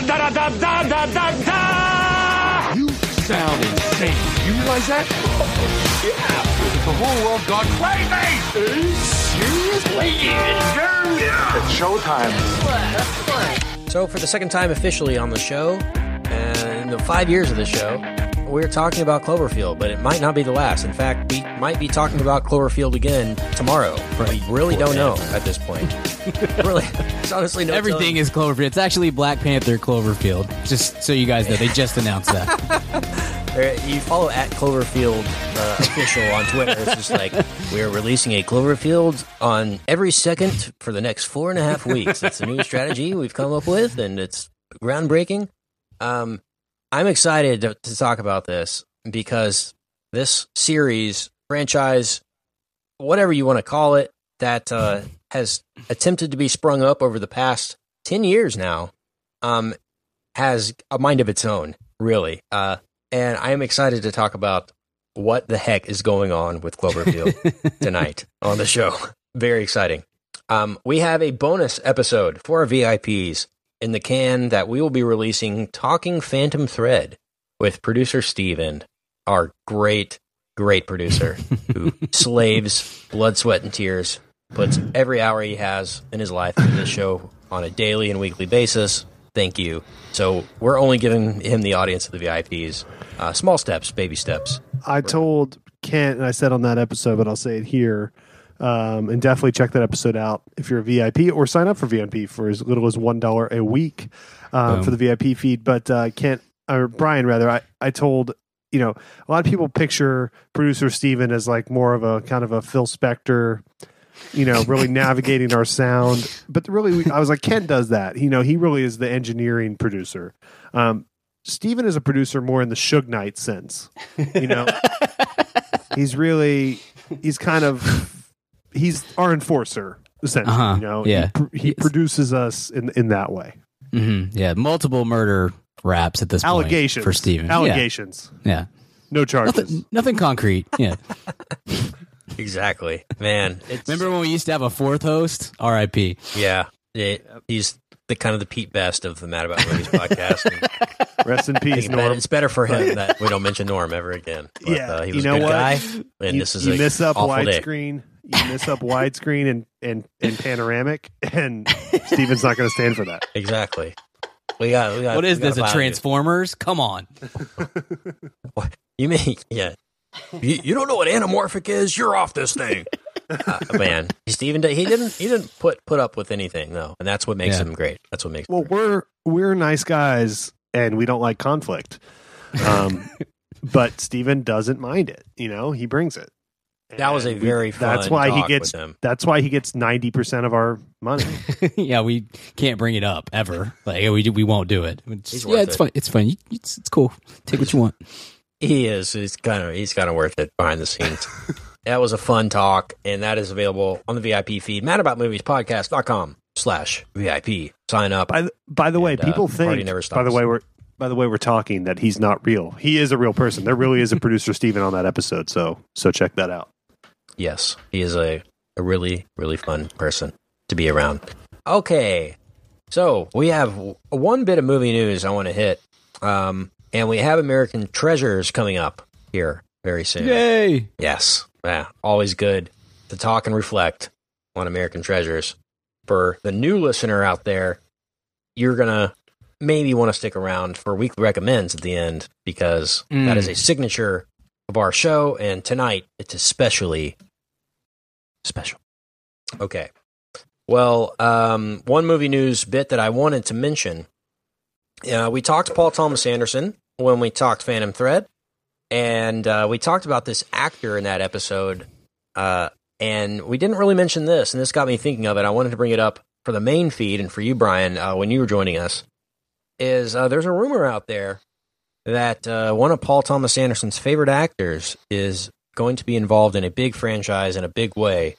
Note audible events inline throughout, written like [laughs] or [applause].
da da da da da da da. You sound insane. You realize that? Yeah. The whole world gone crazy. Seriously? Yeah. It's showtime. So, for the second time officially on the show, and the five years of the show, we're talking about Cloverfield, but it might not be the last. In fact, we might be talking about Cloverfield again tomorrow. We really don't know at this point. [laughs] really, it's honestly no Everything is Cloverfield. It's actually Black Panther Cloverfield. Just so you guys know, they just announced that. [laughs] You follow at Cloverfield uh, official on Twitter. It's just like we're releasing a Cloverfield on every second for the next four and a half weeks. It's a new strategy we've come up with, and it's groundbreaking. Um, I'm excited to, to talk about this because this series, franchise, whatever you want to call it, that uh, has attempted to be sprung up over the past 10 years now, um, has a mind of its own, really. Uh, and I am excited to talk about what the heck is going on with Cloverfield [laughs] tonight on the show. Very exciting. Um, we have a bonus episode for our VIPs in the can that we will be releasing Talking Phantom Thread with producer Steven, our great, great producer who [laughs] slaves blood, sweat, and tears, puts every hour he has in his life into this show on a daily and weekly basis. Thank you. So we're only giving him the audience of the VIPs. Uh, small steps, baby steps. I told Kent, and I said on that episode, but I'll say it here. Um, and definitely check that episode out if you're a VIP or sign up for VIP for as little as one dollar a week um, for the VIP feed. But uh, Kent or Brian rather, I, I told you know a lot of people picture producer Steven as like more of a kind of a Phil Spector, you know, really [laughs] navigating our sound. But really, we, I was like Kent does that. You know, he really is the engineering producer. Um, Steven is a producer more in the Suge Knight sense. You know, [laughs] he's really he's kind of he's our enforcer essentially. Uh-huh, You know, yeah. he, pr- he Yes. produces us in in that way. hmm Yeah, multiple murder raps at this point for Steven. Allegations. Yeah, yeah. No charges. Nothing, nothing concrete. Yeah. [laughs] Exactly, man. It's, Remember when we used to have a fourth host? R.I.P. Yeah, it, he's the kind of the Pete Best of the Mad About Movies podcast. [laughs] And Rest in peace, it's better- Norm. It's better for him that we don't mention Norm ever again. But, Yeah, uh, he you was know a good what? guy, and you, this is you a miss up awful day. widescreen. You miss up widescreen and, and, and panoramic, and Steven's not going to stand for that. Exactly. We got. We got What is we this? A file you. Transformers? Come on. You mean yeah? You, you don't know what anamorphic is? You're off this thing, uh, man. Steven, he didn't. He didn't put put up with anything though, and that's what makes Yeah. him great. That's what makes. Well, him we're we're nice guys, and we don't like conflict. Um, [laughs] but Steven doesn't mind it. You know, he brings it. That was a And we- very That's fun why he gets. with him. That's why he gets ninety percent of our money. [laughs] yeah, we can't bring it up ever. Like we we won't do it. It's- yeah, it's it. fine. It's fine. It's it's cool. Take what you want. He is. He's kind of. He's kind of worth it behind the scenes. [laughs] that was a fun talk, and that is available on the VIP feed. MadAboutMoviesPodcast.com slash VIP. Sign up. by the, by the way, And, uh, people party think. never By the way, we're by the way we're talking that he's not real. He is a real person. There really is a producer Steven on that episode. So so check that out. Yes, he is a, a really, really fun person to be around. Okay, so we have one bit of movie news I want to hit, um, and we have American Treasures coming up here very soon. Yay! Yes, yeah, always good to talk and reflect on American Treasures. For the new listener out there, you're gonna maybe want to stick around for weekly recommends at the end because that Mm. is a signature of our show, and tonight it's especially special. Okay. Well, um, one movie news bit that I wanted to mention. Uh, we talked to Paul Thomas Anderson when we talked Phantom Thread, and uh, we talked about this actor in that episode. Uh, and we didn't really mention this, and this got me thinking of it. I wanted to bring it up for the main feed and for you, Brian, uh, when you were joining us. Is uh, there's a rumor out there that uh, one of Paul Thomas Anderson's favorite actors is going to be involved in a big franchise in a big way.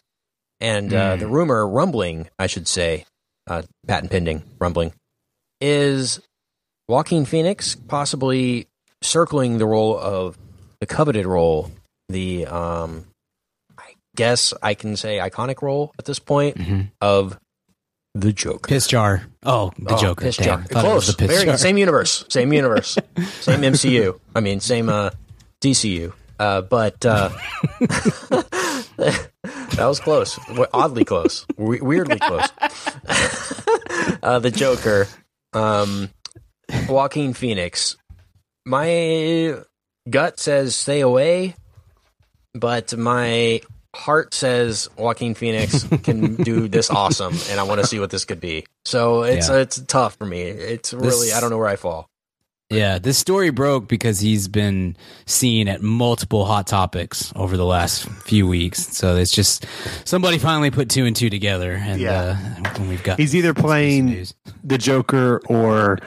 And uh, Mm. the rumor, rumbling, I should say, uh, patent pending, rumbling, is Joaquin Phoenix possibly circling the role of the coveted role, the, um, I guess I can say iconic role at this point Mhm. of The Joker. Piss jar. Oh, the Oh, Joker. Piss Damn, jar. I thought it was Close. the piss Very jar. Same universe. Same universe. [laughs] same MCU. I mean, same uh, DCU. Uh, but uh, [laughs] that was close. Oddly close. We- weirdly close. [laughs] uh, the Joker. Um, Joaquin Phoenix. My gut says stay away, but my heart says Joaquin Phoenix can do [laughs] this awesome, and I want to see what this could be. So it's Yeah. it's tough for me. It's really I don't know where I fall. Yeah, this story broke because he's been seen at multiple hot topics over the last few weeks. So it's just somebody finally put two and two together, and Yeah. uh, when we've got He's either playing the Joker or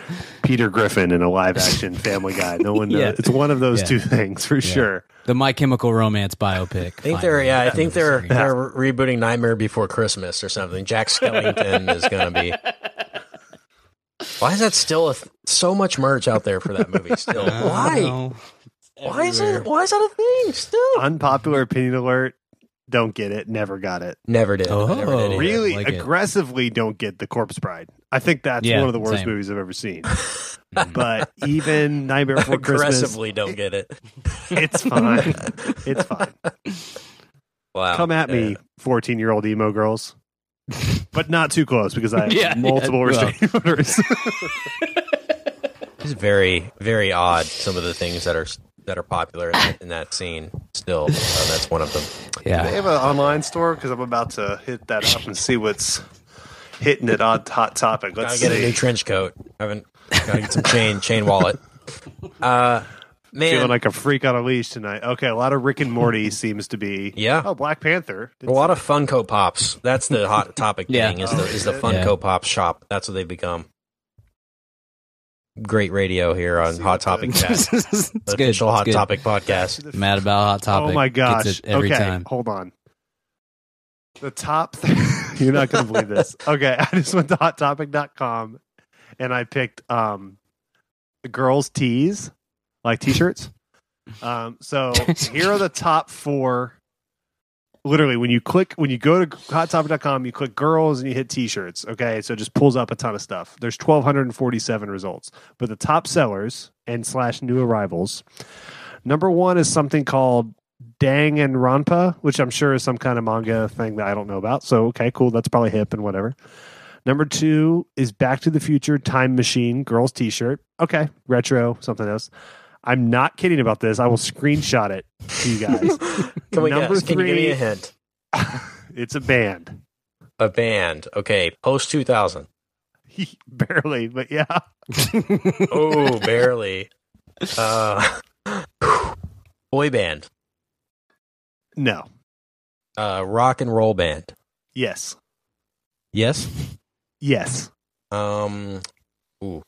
Peter Griffin in a live [laughs] action Family Guy. No one knows. Yeah. It's one of those Yeah. two things for sure. the My Chemical Romance biopic. I think they're yeah. I think they're series. they're rebooting Nightmare Before Christmas or something. Jack Skellington is going to be. [laughs] Why is that still a th- so much merch out there for that movie? Still, [laughs] why? Why is it? Why is that a thing? Still, Unpopular opinion alert. Don't get it. Never got it. never did. Oh. never did. Really like it. aggressively don't get the Corpse Bride. I think that's Yeah, one of the worst same. movies I've ever seen. [laughs] but even Nightmare Before Christmas, aggressively don't get it. it's [laughs] fine. It's fine. Wow, Come at me, Yeah. fourteen-year-old emo girls, but not too close because I have Yeah, multiple yeah, well. restraining orders. It's very very odd. Some of the things that are that are popular in that, in that scene. Still, uh, that's one of them. Yeah. Do they have an online store because I'm about to hit that up and see what's hitting it on Hot Topic. Let's Gotta get a new trench coat. I haven't gotta get some chain chain wallet. Uh, man, Feeling like a freak on a leash tonight. Okay, a lot of Rick and Morty seems to be. Yeah. Oh, Black Panther. A lot of Funko Pops. That's the hot topic [laughs] Yeah. thing. Is the is the Oh, Funko yeah. Pop shop? That's what they've become. Great radio here on See Hot Topic [laughs] the- Cast, it's the good. official it's Hot good. Topic podcast. Mad about hot topic. Oh my gosh. Gets it every okay, time. hold on. The top th- [laughs] You're not going to believe this. [laughs] Okay, I just went to hottopic.com and I picked um the girls tees, like t-shirts. Um so here are the top 4 literally when you click when you go to hottopic.com you click girls and you hit t-shirts okay? So it just pulls up a ton of stuff. There's 1247 results. But the top sellers and slash new arrivals number one is something called Danganronpa which i'm sure is some kind of manga thing that i don't know about. So okay cool. That's probably hip and whatever. Number two is back to the future time machine girls t-shirt. Okay retro something else i'm not kidding about this i will screenshot it to you guys [laughs] Can we Number guess? Can you give me a hint? [laughs] it's a band A band. Okay, post two thousand. [laughs] barely but yeah Oh, barely. Uh, [sighs] boy band. no Uh, rock and roll band. yes Yes. yes Um. Ooh.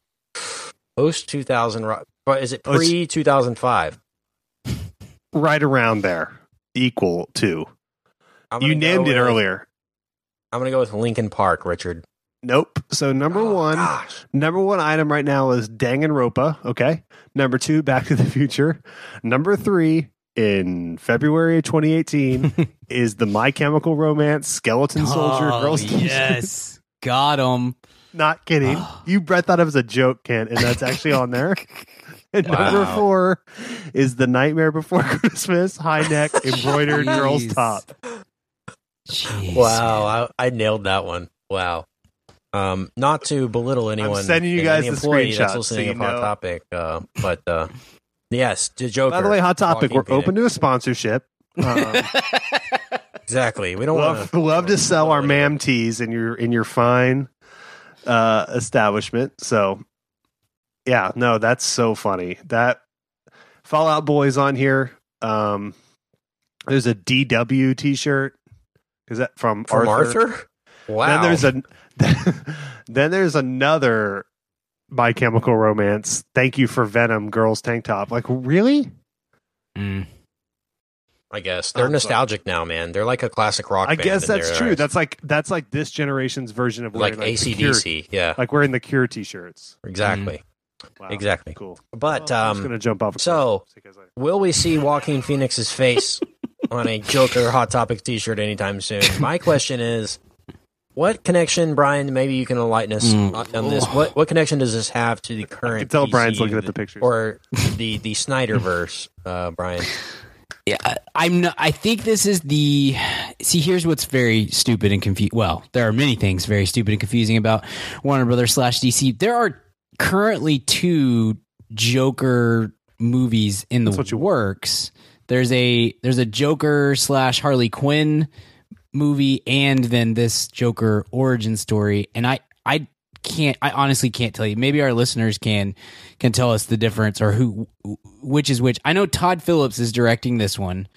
Post two thousand. But is it Oh, pre two thousand five? right around there equal to you named it earlier I'm gonna go with Linkin Park, Richard. nope so number Oh, one Gosh. Number one item right now is Danganronpa. Okay. Number two, Back to the Future. Number three, in February of 2018, [laughs] is the My Chemical Romance Skeleton Soldier Oh, Girls. T-shirt. yes, got him. Not kidding. Ah. You Brett thought it was a joke, Kent, and that's actually on there. [laughs] And [laughs] number four is the Nightmare Before [laughs] Christmas high neck [laughs] embroidered girls top. Jeez, Wow, I, I nailed that one. Wow. Um, not to belittle anyone. I'm sending you guys the employee that's listening so of you Hot know. Topic. Uh, but uh, yes, the Joker. By the way, Hot Topic, we're open to a sponsorship. Um, Exactly. We don't love, want love to sell our mam teas in your in your fine uh establishment so yeah no that's so funny that Fall Out Boys on here um there's a dw t-shirt is that from, from arthur, Arthur. Wow. then there's a [laughs] then there's another my chemical romance thank you for venom girls tank top like really Mm. I guess they're I'm nostalgic now, man. They're like a classic rock. i guess that's true eyes. that's like that's like this generation's version of like Cure- ACDC. Yeah, like wearing the cure t-shirts exactly, Wow. exactly. Cool. But Well, I'm um, gonna jump off. So- I- will we see Joaquin Phoenix's face [laughs] on a Joker Hot Topic T-shirt anytime soon? My question is, what connection, Brian? Maybe you can enlighten us Mm. on on this. What what connection does this have to the current? can tell Brian's DC looking at the pictures. or the the Snyderverse, uh, Brian. Yeah, I- I'm not. I think this is the. See, here's what's very stupid and confusing. Well, there are many things very stupid and confusing about Warner Brothers slash DC. There are currently two Joker movies in the That's what works. There's a there's a Joker slash Harley Quinn movie, and then this Joker origin story. And I I can't. I honestly can't tell you. Maybe our listeners can can tell us the difference or who which is which. I know Todd Phillips is directing this one.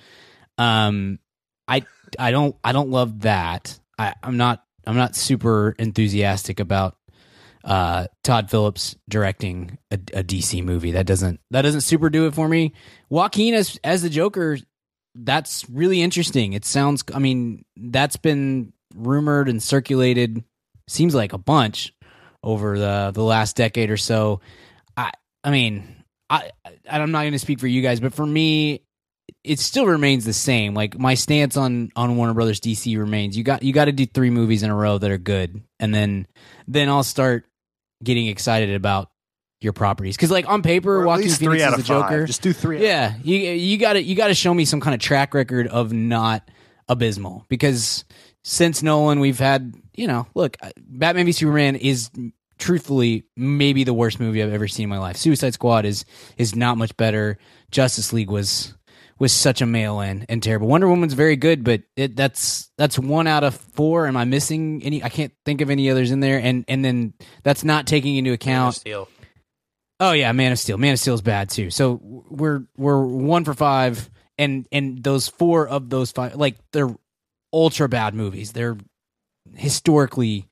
Um, I I don't I don't love that. I, I'm not I'm not super enthusiastic about uh, Todd Phillips directing a, a DC movie. That doesn't that doesn't super do it for me. Joaquin as as the Joker, that's really interesting. It sounds. I mean, that's been rumored and circulated. Seems like a bunch over the the last decade or so. I I mean, I I'm not going to speak for you guys, but for me, it still remains the same. Like my stance on on Warner Brothers DC remains. You got you got to do three movies in a row that are good, and then then I'll start getting excited about your properties. Because like on paper, Or at Joaquin Phoenix three is out the of five. Joker. Just do three. out Yeah, you you got to you got to show me some kind of track record of not abysmal because since Nolan we've had, you know, look, uh, Batman v Superman is truthfully maybe the worst movie I've ever seen in my life. Suicide Squad is is not much better. Justice League was was such a mail in and terrible. Wonder Woman's very good, but it, that's that's one out of four. Am I missing any? I can't think of any others in there. And and then that's not taking into account Steel. Oh yeah, Man of Steel. Man of Steel is bad too. So we're we're one for five, and and those four of those five, like they're ultra bad movies. They're historically,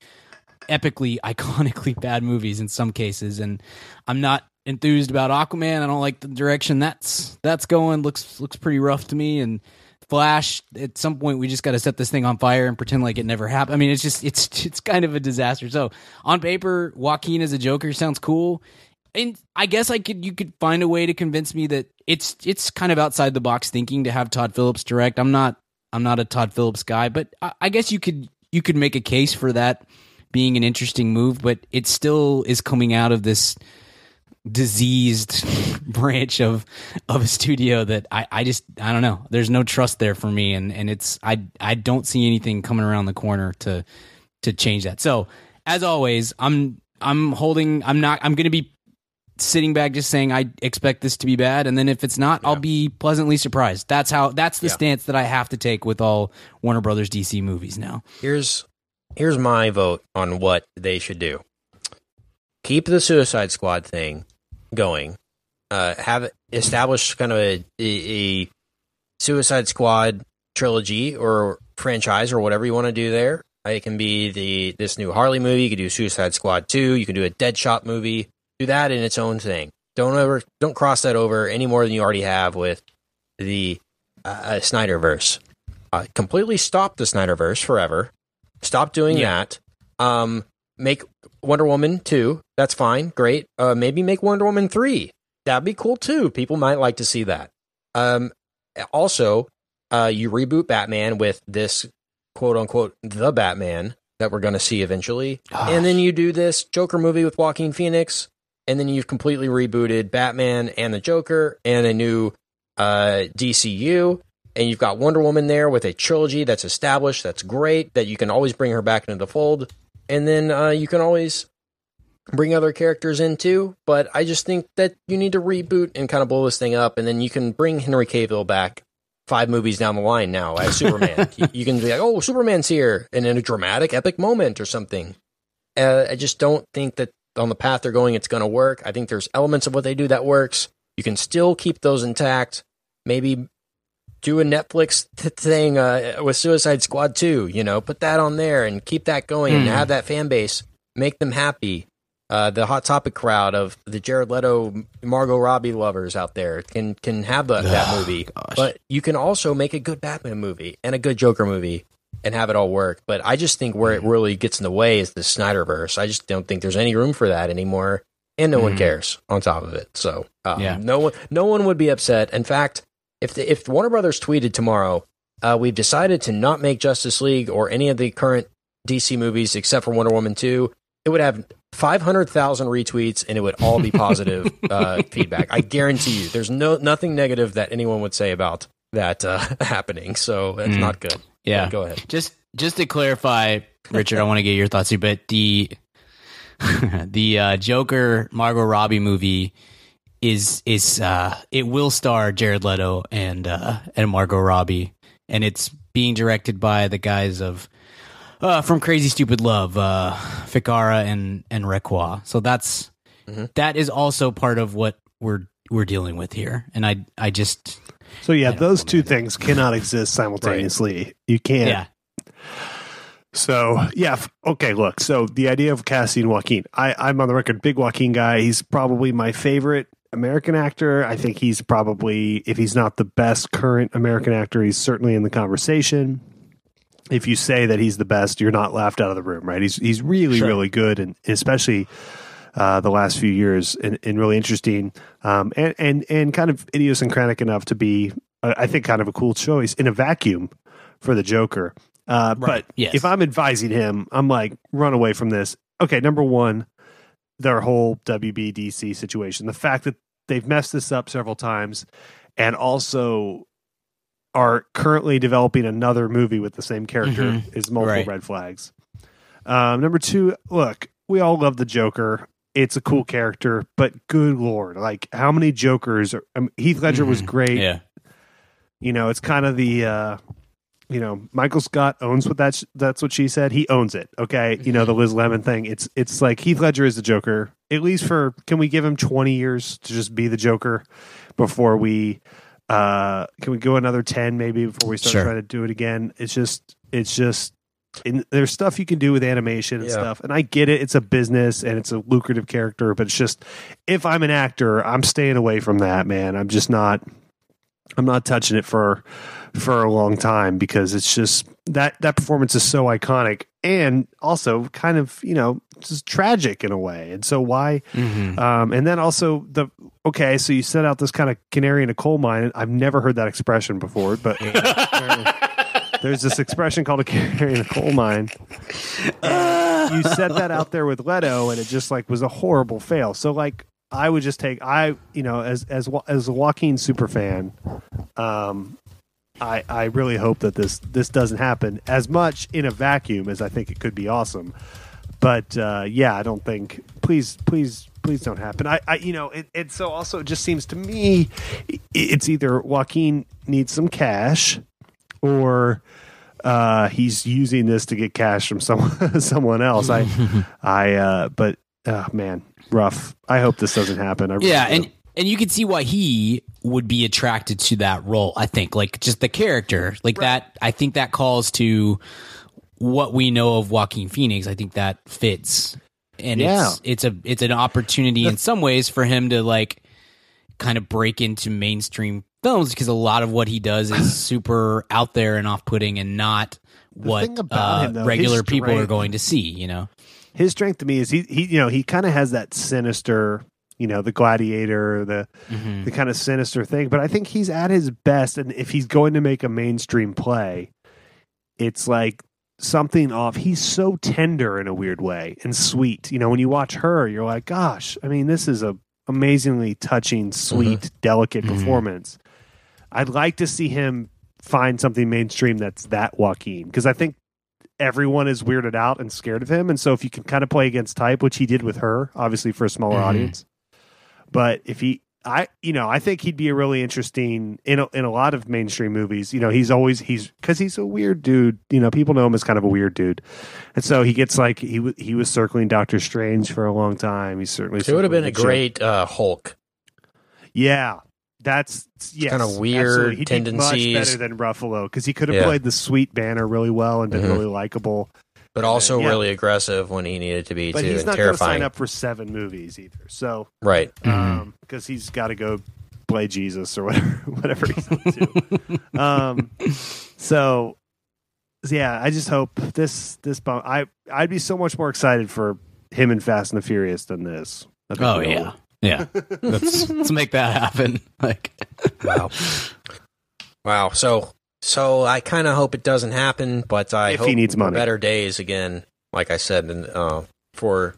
epically, [laughs] iconically bad movies in some cases, and I'm not enthused about Aquaman. I don't like the direction that's that's going. looks looks pretty rough to me, and Flash. At some point, we just got to set this thing on fire and pretend like it never happened. I mean, it's just it's [laughs] it's kind of a disaster. So on paper, Joaquin as a Joker sounds cool and I guess I could you could find a way to convince me that it's it's kind of outside the box thinking to have Todd Phillips direct. I'm not I'm not a Todd Phillips guy, but I, I guess you could you could make a case for that being an interesting move. But it still is coming out of this diseased branch of of a studio that I, I just I don't know. There's no trust there for me, and and it's I I don't see anything coming around the corner to to change that. So as always, I'm I'm holding. I'm not. I'm going to be sitting back just saying I expect this to be bad, and then if it's not, I'll be pleasantly surprised. That's how. That's the Yeah. stance that I have to take with all Warner Brothers DC movies now. Here's here's my vote on what they should do. Keep the Suicide Squad thing going. Uh, have established kind of a, a, a Suicide Squad trilogy or franchise or whatever you want to do there. Uh, It can be the this new Harley movie. You could do Suicide Squad two. You can do a Deadshot movie. Do that in its own thing. Don't ever don't cross that over any more than you already have with the uh, Snyderverse. Uh, completely stop the Snyderverse forever. Stop doing that. Um, make Wonder Woman two. That's fine. Great. Uh, maybe make Wonder Woman three. That'd be cool too. People might like to see that. Um, also, uh, you reboot Batman with this quote unquote the Batman that we're going to see eventually, and then you do this Joker movie with Joaquin Phoenix, and then you've completely rebooted Batman and the Joker and a new uh, DCU, and you've got Wonder Woman there with a trilogy that's established. That's great. That you can always bring her back into the fold, and then uh, you can always bring other characters in too. But I just think that you need to reboot and kind of blow this thing up, and then you can bring Henry Cavill back five movies down the line now as Superman. [laughs] you, can be like, oh, Superman's here, and in a dramatic, epic moment or something. Uh, I just don't think that on the path they're going, it's going to work. I think there's elements of what they do that works. You can still keep those intact. Maybe do a Netflix th- thing uh, with Suicide Squad 2, you know, put that on there and keep that going and Hmm. have that fan base, make them happy. Uh, the hot topic crowd of the Jared Leto, Margot Robbie lovers out there can can have that, that movie. But you can also make a good Batman movie and a good Joker movie and have it all work. But I just think where it really gets in the way is the Snyderverse. I just don't think there's any room for that anymore, and no one cares. On top of it, so uh, Yeah. no one no one would be upset. In fact, if the, if Warner Brothers tweeted tomorrow, uh, we've decided to not make Justice League or any of the current DC movies except for Wonder Woman 2, it would have 500,000 retweets and it would all be [laughs] positive uh, feedback. I guarantee you. There's no nothing negative that anyone would say about that uh, [laughs] happening. So that's not good. Yeah. Go ahead. Just just to clarify, Richard, I want to get your thoughts here, but the [laughs] the uh, Joker Margot Robbie movie is is uh it will star Jared Leto and uh and Margot Robbie and it's being directed by the guys of uh from Crazy Stupid Love, uh Ficarra and and Requa. So that's that is also part of what we're we're dealing with here. And I I just So yeah, those two things cannot exist simultaneously. You can't. yeah. So yeah, okay. Look, so the idea of casting Joaquin, I, I'm on the record, big Joaquin guy. He's probably my favorite American actor. I think he's probably, if he's not the best current American actor, he's certainly in the conversation. If you say that he's the best, you're not laughed out of the room, right? He's he's really Sure. really good, and especially uh, the last few years, and, and really interesting, um, and and and kind of idiosyncratic enough to be, uh, I think, kind of a cool choice in a vacuum for the Joker. Uh, Right, But yes. if I'm advising him, I'm like, run away from this. Okay, number one, their whole WBDC situation, the fact that they've messed this up several times, and also are currently developing another movie with the same character Mhm. is multiple Right. red flags. Um, number two, look, we all love the Joker. It's a cool character, but good lord, like how many Jokers? Are, um, Heath Ledger was Mhm. great. Yeah. You know, it's kind of the, uh, you know, Michael Scott owns what that's that's what she said. He owns it. Okay, you know the Liz Lemon thing. It's it's like Heath Ledger is the Joker. At least for can we give him twenty years to just be the Joker before we uh can we go another 10 maybe before we start Sure. trying to do it again it's just it's just and there's stuff you can do with animation and Yeah. stuff and i get it it's a business and it's a lucrative character but it's just if i'm an actor i'm staying away from that man i'm just not i'm not touching it for for a long time because it's just that that performance is so iconic and also kind of you know just tragic in a way and so why Mhm. um, and then also the okay, so you set out this kind of canary in a coal mine. and I've never heard that expression before, but [laughs] there's this expression called a canary in a coal mine. You set that out there with Leto, and it just like was a horrible fail. So like I would just take I you know as as as a Joaquin super fan, um, I I really hope that this this doesn't happen as much in a vacuum as I think it could be awesome but uh, yeah, I don't think. Please, please, please don't happen. I, I you know, it, it so also it just seems to me it's either Joaquin needs some cash, or uh, he's using this to get cash from someone [laughs] someone else. I, [laughs] I, uh, but uh, man, rough. I hope this doesn't happen. I really Yeah, do. And you can see why he would be attracted to that role. I think, like just the character, like that. I think that calls to what we know of Joaquin Phoenix. I think that fits, and Yeah. it's it's a it's an opportunity in some ways for him to like kind of break into mainstream films because a lot of what he does is [clears throat] super out there and off putting and not what uh, him, though, regular people are going to see. You know, his strength to me is he he you know he kind of has that sinister you know the gladiator the Mm-hmm. the kind of sinister thing but i think he's at his best and if he's going to make a mainstream play it's like something off he's so tender in a weird way and sweet you know when you watch her you're like gosh i mean this is a amazingly touching sweet delicate Mhm. performance i'd like to see him find something mainstream that's that joaquin because i think everyone is weirded out and scared of him. And so if you can kind of play against type, which he did with her, obviously for a smaller Mhm. audience, but if he, I, you know, I think he'd be a really interesting in a, in a lot of mainstream movies. You know, he's always he's because he's a weird dude. You know, people know him as kind of a weird dude, and so he gets like he he was circling Doctor Strange for a long time. He certainly It would have been a great uh, Hulk. yeah, that's yes, kinda weird absolutely. He'd be much better than Ruffalo because he could have Yeah. played the sweet Banner really well and been Mhm. really likable. But also Yeah. really aggressive when he needed to be But too, he's not going to sign up for seven movies either. So Right. um because he's got to go play Jesus or whatever [laughs] whatever he's up to. [laughs] um so so yeah, I just hope this this bum I I'd be so much more excited for him in Fast and the Furious than this. Oh we'll- yeah, yeah. let's let's make that happen. [laughs] Like, Wow. wow. So So I kind of hope it doesn't happen, but I If hope he needs money. better days again. Like I said, and uh, for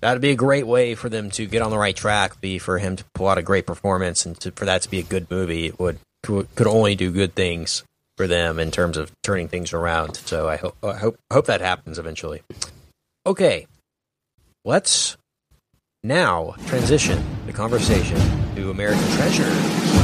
that'd be a great way for them to get on the right track. Be for him to pull out a great performance, and to, for that to be a good movie, it would could, only do good things for them in terms of turning things around. So I hope I hope I hope that happens eventually. Okay, let's now transition the conversation to American Treasure.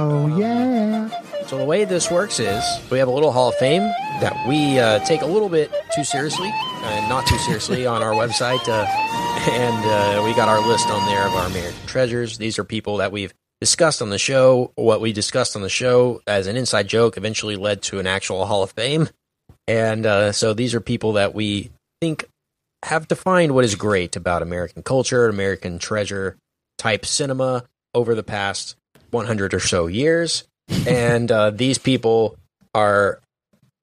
Oh yeah. So the way this works is we have a little Hall of Fame that we uh, take a little bit too seriously, and not too seriously on our website, uh, [laughs] and uh, we got our list on there of our American treasures. These are people that we've discussed on the show. What we discussed on the show as an inside joke eventually led to an actual Hall of Fame, and uh, so these are people that we think have defined what is great about American culture, American treasure type cinema over the past 100 or so years. and uh, these people are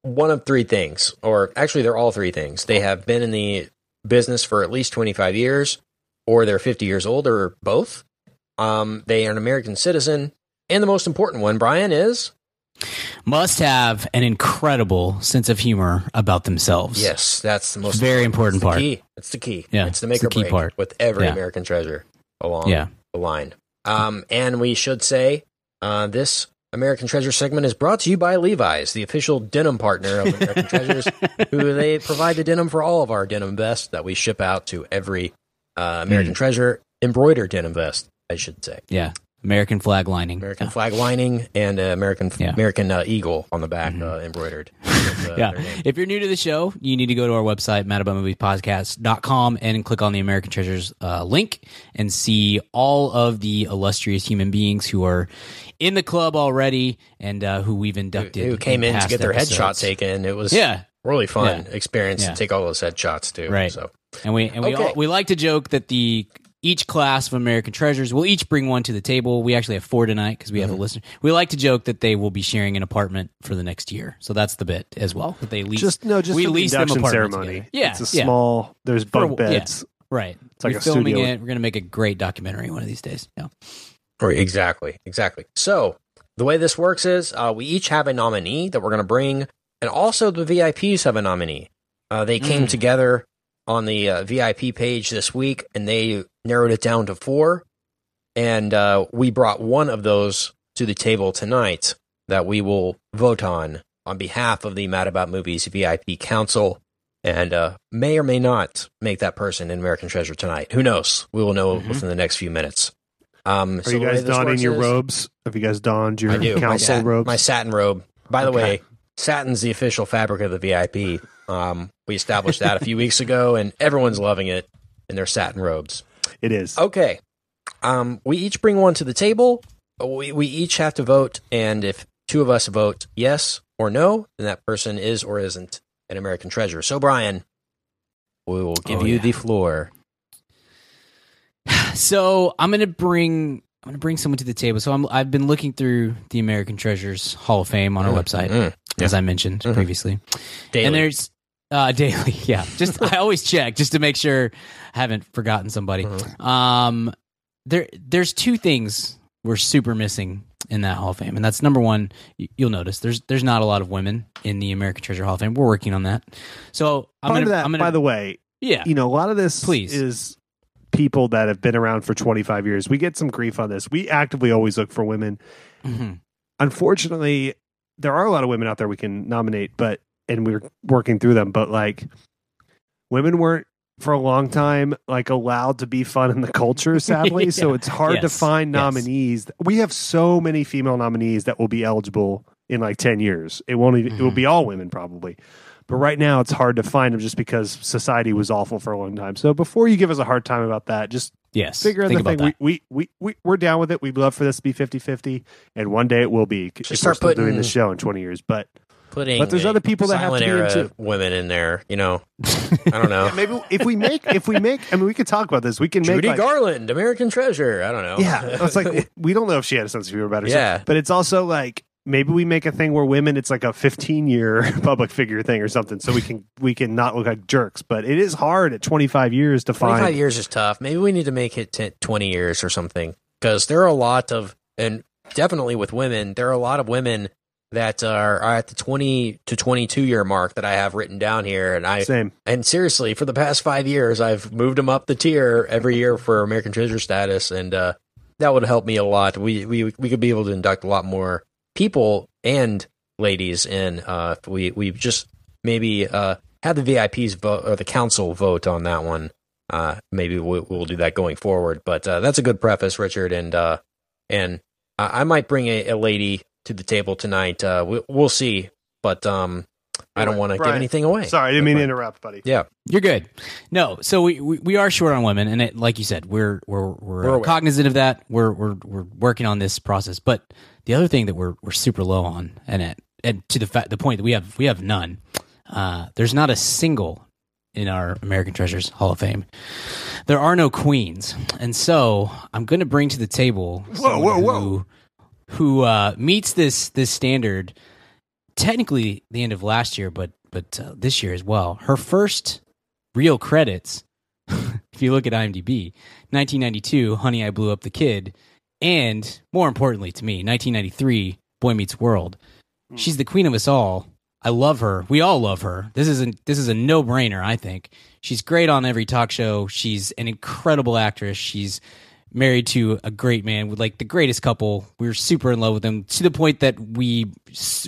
one of three things, or actually, they're all three things. They have been in the business for at least 25 years, or they're 50 years old, or both. Um, they are an American citizen. And the most important one, Brian, is Must have an incredible sense of humor about themselves. yes, that's the most Very important It's the part. key. It's the key. Yeah, it's the make the or key break part. with every Yeah. American treasure along Yeah. the line. Um, and we should say uh, this American Treasure segment is brought to you by Levi's, the official denim partner of American Treasures, [laughs] who they provide the denim for all of our denim vests that we ship out to every uh, American Mm. Treasure embroidered denim vest, I should say. Yeah. American flag lining. American flag lining and uh, American Yeah. Mm-hmm. American uh, eagle on the back uh, embroidered. with, [laughs] uh, yeah. If you're new to the show, you need to go to our website, madaboutmoviespodcast.com, and click on the American Treasures uh, link and see all of the illustrious human beings who are in the club already and uh, who we've inducted. Who came in to past get their episodes. headshot taken? It was Yeah. really fun Yeah. experience Yeah. to take all those headshots too. Right. So And we and we Okay. all, we like to joke that the each class of American treasures will each bring one to the table. We actually have four tonight because we have Mm-hmm. a listener. We like to joke that they will be sharing an apartment for the next year. So that's the bit as well. That they lease Just no, just we lease them induction apartments ceremony. together. Yeah, it's a yeah. small. There's For a- bunk yeah. beds. right. like We're a filming studio. it. We're gonna make a great documentary one of these days. Yeah. Right, exactly, exactly. So the way this works is uh, we each have a nominee that we're going to bring, and also the VIPs have a nominee. Uh, they came Mm. together on the uh, VIP page this week, and they narrowed it down to four. And uh, we brought one of those to the table tonight that we will vote on on behalf of the Mad About Movies VIP Council, and uh, may or may not make that person an American Treasure tonight. Who knows? We will know Mhm. within the next few minutes. Um, Are so you guys donning your is- robes? Have you guys donned your I do. My, council sat- robes? my satin robe. By the Okay. way, satin's the official fabric of the VIP. Um, we established that a few weeks ago, and everyone's loving it in their satin robes. it is. Okay. Um, we each bring one to the table. We, we each have to vote, and if two of us vote yes or no, then that person is or isn't an American treasure. So, Brian, we will give Oh, you yeah. the floor. [sighs] So I'm gonna bring I'm gonna bring someone to the table. So I'm I've been looking through the American Treasures Hall of Fame on our website, Mm, as I mentioned Mhm. previously. daily. And there's uh [laughs] daily, yeah. Just [laughs] I always check just to make sure I haven't forgotten somebody. Mhm. Um there there's two things we're super missing in that Hall of Fame. And that's number one, you'll notice there's there's not a lot of women in the American Treasure Hall of Fame. We're working on that. So I'm Part gonna, that, I'm gonna by the way, yeah. you know, a lot of this Please. is people that have been around for 25 years. We get some grief on this. We actively always look for women. Mhm. Unfortunately, there are a lot of women out there we can nominate, but and we're working through them, but like women weren't for a long time like allowed to be fun in the culture [laughs] sadly so it's hard to Yes. find Yes. nominees we have so many female nominees that will be eligible in like 10 years it won't even it will Mhm. be all women probably but right now it's hard to find them just because society was awful for a long time so before you give us a hard time about that just Yes. figure out Think the thing we, we, we, we, we're down with it we'd love for this to be 50-50 and one day it will be if we're start still doing the show in 20 years but Putting But there's other people that have to silent be in era too. women in there. You know, [laughs] I don't know. Yeah, maybe if we make if we make I mean we could talk about this. We can make Judy like, Garland, American Treasure. I don't know. Yeah. It's like [laughs] we don't know if she had a sense of humor about herself. Yeah. But it's also like maybe we make a thing where women it's like a 15 year [laughs] public figure thing or something so we can we can not look like jerks. But it is hard at 25 years to 25 find years is tough. Maybe we need to make it 10, 20 years or something because there are a lot of, and definitely with women, there are a lot of women that are, are at the 20 to 22 year mark that I have written down here. And I, Same. and seriously, for the past five years, I've moved them up the tier every year for American Treasure status. And, uh, that would help me a lot. We, we, we could be able to induct a lot more people and ladies in, uh, if we, we just maybe, uh, have the VIPs vote or the council vote on that one. Uh, maybe we'll, we'll do that going forward. But uh, that's a good preface, Richard, and uh, and I, I might bring a, a lady to the table tonight. Uh, we, we'll see, but um, I don't want to give anything away. Sorry, I didn't mean to interrupt, buddy. Yeah, You're good. No, so we, we, we are short on women, and it, like you said, we're we're we're, We're aware. cognizant of that. We're we're we're working on this process. But the other thing that we're we're super low on, and it, and to the fact the point that we have we have none. Uh, there's not a single in our American Treasures Hall of Fame. There are no queens, and so I'm going to bring to the table someone whoa, whoa. Who uh, meets this this standard. Technically, the end of last year, but but uh, this year as well. Her first real credits, [laughs] if you look at IMDb, 1992, Honey, I Blew Up the Kid, and more importantly to me, 1993, Boy Meets World. She's the queen of us all. I love her. We all love her. This is a this is a no brainer. I think she's great on every talk show. She's an incredible actress. She's married to a great man with like the greatest couple. We were super in love with them to the point that we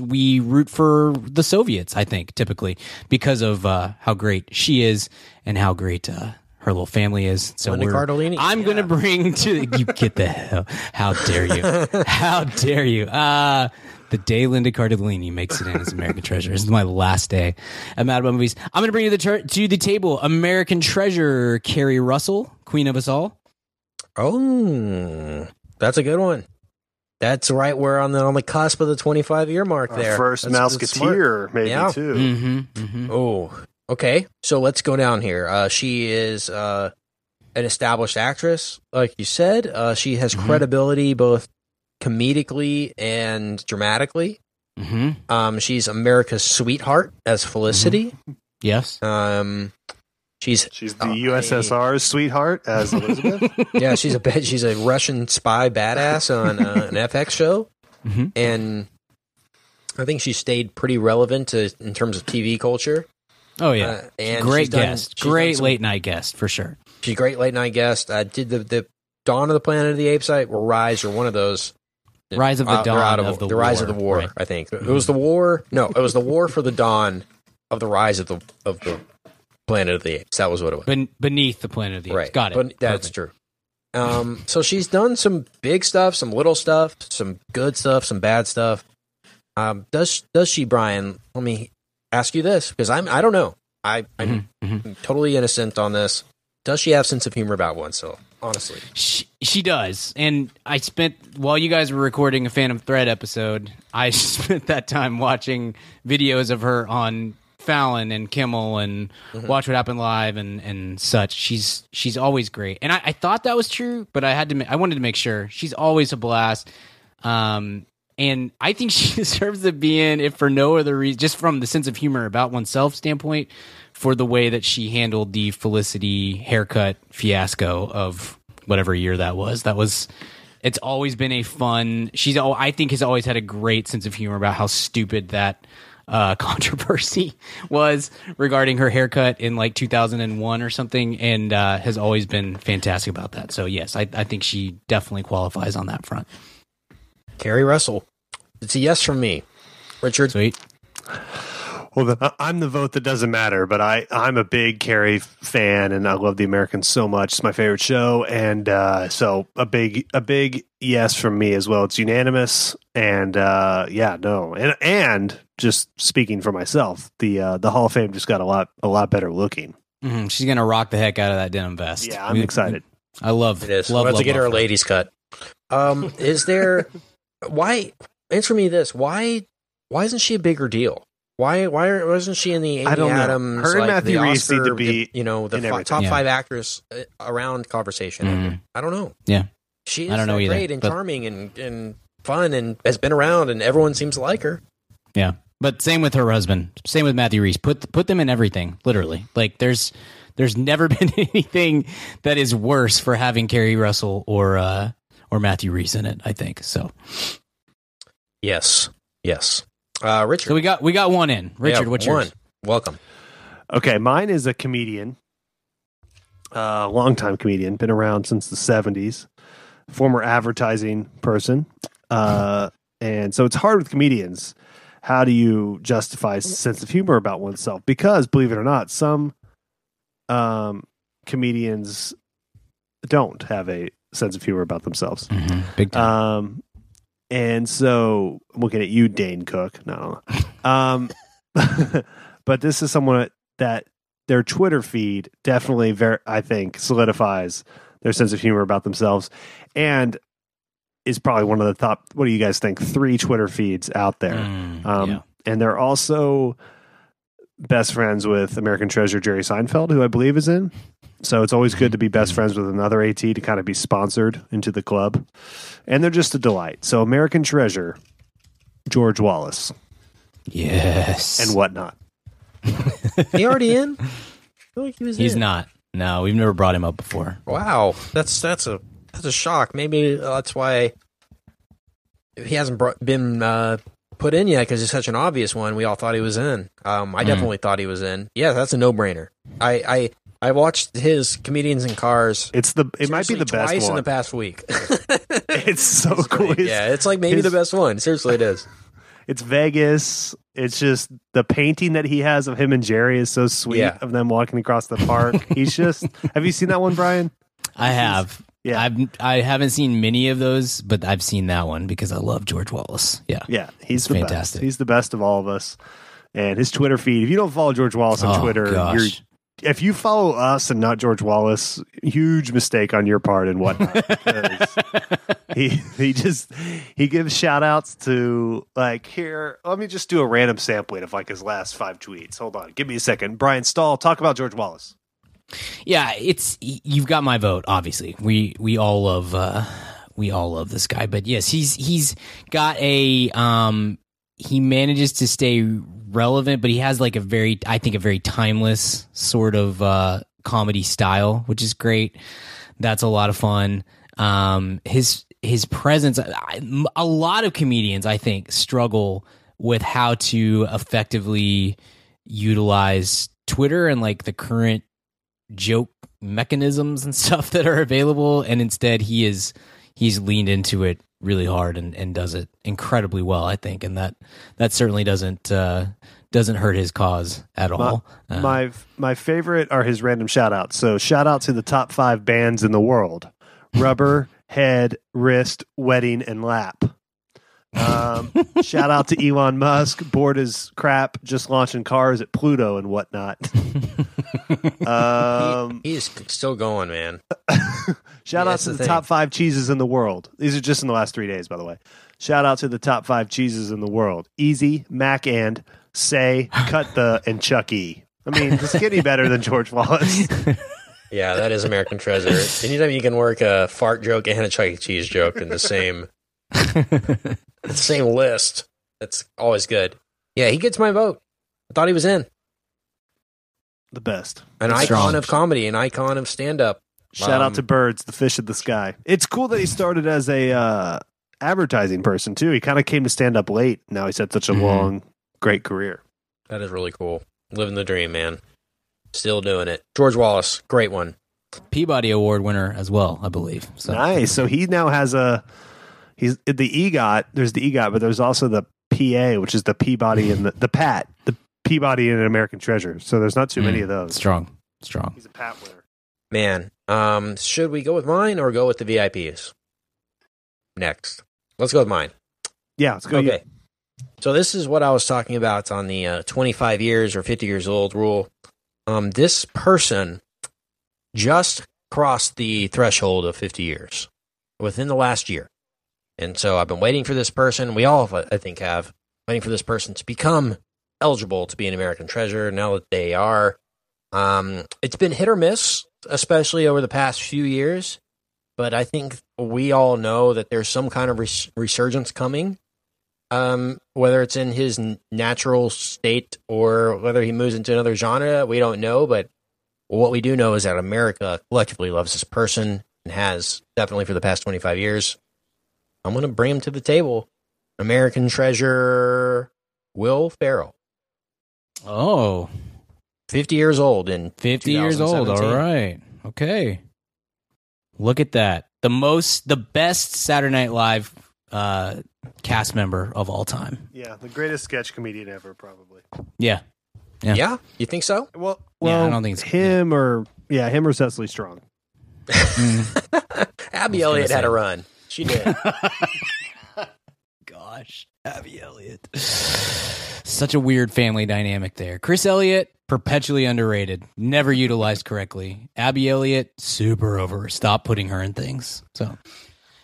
we root for the Soviets. I think typically because of uh, how great she is and how great uh, her little family is. So Linda Cardellini. I'm going to bring to you get the hell. How dare you? [laughs] How dare you? Uh the day Linda Cardellini makes it in as American Treasure. This is my last day at Mad About Movies. I'm going to bring you the ter- to the table American Treasure, Keri Russell, Queen of Us All. Oh, that's a good one. That's right. We're on the on the cusp of the 25 year mark Our there. first That's- that's. Mouseketeer, maybe Yeah. too. Mm-hmm, mm-hmm. Oh, okay. So let's go down here. Uh, she is uh, an established actress, like you said. Uh, she has Mhm. credibility both comedically and dramatically. Mm-hmm. Um, she's America's sweetheart as Felicity. Yes. Um, she's She's the Uh, USSR's sweetheart as Elizabeth. [laughs] yeah, she's a bad- she's a Russian spy badass on uh, an [laughs] FX show, Mhm. and I think she stayed pretty relevant to, in terms of TV culture. Oh yeah. Uh, and Great she's done- guest. she's Great some- late night guest for sure. She's a great late night guest. I did the the Dawn of the Planet of the Apes site or Rise or one of those. Rise of the Uh, Dawn of the Rise of the War. right. I think it was the war. No, it was the war for the dawn of the rise of the of the Planet of the Apes. That was what it was. Ben- beneath the Planet of the Apes. right. Got it. But that's Perfect. true. Um, so she's done some big stuff, some little stuff, some good stuff, some bad stuff. Um, does does she, Brian? Let me ask you this because I'm I don't know. I I'm Mhm, mhm. totally innocent on this. Does she have sense of humor about oneself? Honestly, She, she does. And I spent, while you guys were recording a Phantom Thread episode, I [laughs] spent that time watching videos of her on Fallon and Kimmel and Watch What Happened Live and, and such. She's she's always great. And I, I thought that was true, but I had to ma- I wanted to make sure. She's always a blast. Um, and I think [laughs] she deserves to be in, if for no other reason, just from the sense of humor about oneself standpoint, for the way that she handled the Felicity haircut fiasco of whatever year that was. That was. It's always been a fun. She's. I think has always had a great sense of humor about how stupid that uh, [laughs] controversy was regarding her haircut in like 2001 or something, and uh, has always been fantastic about that. So yes, I, I think she definitely qualifies on that front. Keri Russell. It's a yes from me. Richard, Sweet. Well, then I- I'm the vote that doesn't matter, but I I'm a big Keri fan, and I love The Americans so much. It's my favorite show, and uh, so a big a big yes from me as well. It's unanimous, and uh, yeah, no, and and just speaking for myself, the uh, the Hall of Fame just got a lot a lot better looking. Mhm, She's gonna rock the heck out of that denim vest. Yeah, I'm We- excited. I love it is. Love, We'll love, to get her a ladies cut. Um, is there? [laughs] why? Answer me this. Why? Why isn't she a bigger deal? Why? Why wasn't she in the Amy I don't know. Adams? Her and Matthew the Rhys need to be you know, the everything. top Yeah. five actress uh, around conversation. Mhm. I don't know. Yeah. She is I don't know either, great and but- charming and, and fun and has been around and everyone seems to like her. Yeah, but same with her husband. Same with Matthew Rhys. Put put them in everything. Literally, like there's there's never [laughs] been anything that is worse for having Keri Russell or uh, or Matthew Rhys in it. I think so. Yes. Yes. Uh, Richard. So we got we got one in. Richard, Yeah, what's one. yours? Welcome. Okay, mine is a comedian, uh, longtime comedian, been around since the '70s, former advertising person, uh, and so it's hard with comedians. How do you justify sense of humor about oneself? Because believe it or not, some um, comedians don't have a sense of humor about themselves. Big time. Um, and so I'm looking at you, Dane Cook. No, um, [laughs] but this is someone that their Twitter feed definitely, ver- I think, solidifies their sense of humor about themselves, and is probably one of the top. What do you guys think? Three Twitter feeds out there, Mm, um, yeah. and they're also best friends with American Treasure Jerry Seinfeld, who I believe is in. So it's always good to be best friends with another AT to kind of be sponsored into the club. And they're just a delight. So American Treasure, George Wallace, Yes. and whatnot. [laughs] He already in? I feel like he was He's in. not. No, we've never brought him up before. Wow, that's that's a that's a shock. Maybe that's why he hasn't brought, been uh, put in yet because it's such an obvious one. We all thought he was in. Um, I Mm. definitely thought he was in. Yeah, that's a no brainer. I, I I watched his comedians in cars. It's the it might be seriously the best twice one. in the past week. [laughs] [laughs] it's so cool. It's, yeah, it's like maybe his- the best one. Seriously, it is. [laughs] it's Vegas. It's just the painting that he has of him and Jerry is so sweet Yeah. of them walking across the park. He's just have you seen that one, Brian? I have. Yeah. I've I haven't seen many of those, but I've seen that one because I love George Wallace. Yeah. Yeah, he's It's the fantastic. best. He's the best of all of us. And his Twitter feed, if you don't follow George Wallace on Oh, Twitter, gosh. you're if you follow us and not George Wallace, huge mistake on your part and whatnot. [laughs] he he just he gives shout outs to like here. Let me just do a random sampling of like his last five tweets. Hold on, give me a second. Brian Stahl, talk about George Wallace. Yeah, it's you've got my vote. Obviously, we we all love uh, we all love this guy. But yes, he's he's got a um he manages to stay relevant, but he has like a very I think a very timeless sort of uh, comedy style, which is great. That's a lot of fun. Um, his his presence. A lot of comedians, I think, struggle with how to effectively utilize Twitter and like the current joke mechanisms and [laughs] stuff that are available and instead he is he's leaned into it really hard and, and does it incredibly well i think and that that certainly doesn't uh doesn't hurt his cause at all Uh, My my favorite are his random shout outs. So shout out to the top five bands in the world: Rubber, [laughs] Head, Wrist, Wedding, and Lap. Um, shout out to Elon Musk, bored as crap, just launching cars at Pluto and whatnot. um, He is still going, man. [laughs] shout Yeah, out to the the, top five cheeses in the world. These are just in the last three days, by the way. Shout out to the top five cheeses in the world: Easy, Mac, and Say, Cut the, and Chuck E. I mean, it get any better than George Wallace? [laughs] Yeah, that is American Treasure. Anytime you can work a fart joke and a Chuck E. Cheese joke in the same [laughs] same list, that's always good. Yeah, he gets my vote. I thought he was in. the best. An That's icon strong. of comedy, an icon of stand up. Shout Um, out to Birds, the fish of the sky. It's cool that he started as a uh, advertising person too. He kind of came to stand up late. Now he's had such a Mhm. long, great career. That is really cool. Living the dream, man. Still doing it. George Wallace, great one. peabody award winner as well i believe so Nice. So he now has a he's the EGOT. There's the EGOT, but there's also the PA, which is the Peabody and the, the Pat, the Peabody and an American Treasure. So there's not too many Mm, of those. strong strong He's a Pat winner. Man, um, should we go with mine or go with the VIPs? Next. Let's go with mine. Yeah, let's go. Okay. So this is what I was talking about on the uh, 25 years or 50 years old rule. Um, this person just crossed the threshold of 50 years within the last year. And so I've been waiting for this person. We all, I think, have waiting for this person to become eligible to be an American treasure. Now that they are, um, it's been hit or miss, especially over the past few years. But I think we all know that there's some kind of res- resurgence coming um, whether it's in his natural state or whether he moves into another genre, we don't know. But what we do know is that America collectively loves this person and has definitely for the past 25 years. I'm going to bring him to the table. American treasure, Will Ferrell, Oh, 50 years old in 50 years old. All right. Okay. Look at that. The most, the best Saturday Night Live uh, cast member of all time. Yeah, the greatest sketch comedian ever, probably. Yeah. Yeah. Yeah, you think so? Well, Yeah, I don't think it's- him or yeah, him or Cecily Strong. [laughs] Abby gonna Elliott had a run. She did. [laughs] Gosh, Abby Elliott. Such a weird family dynamic there. Chris Elliott, perpetually underrated, never utilized correctly. Abby Elliott, super over. Stop putting her in things. So,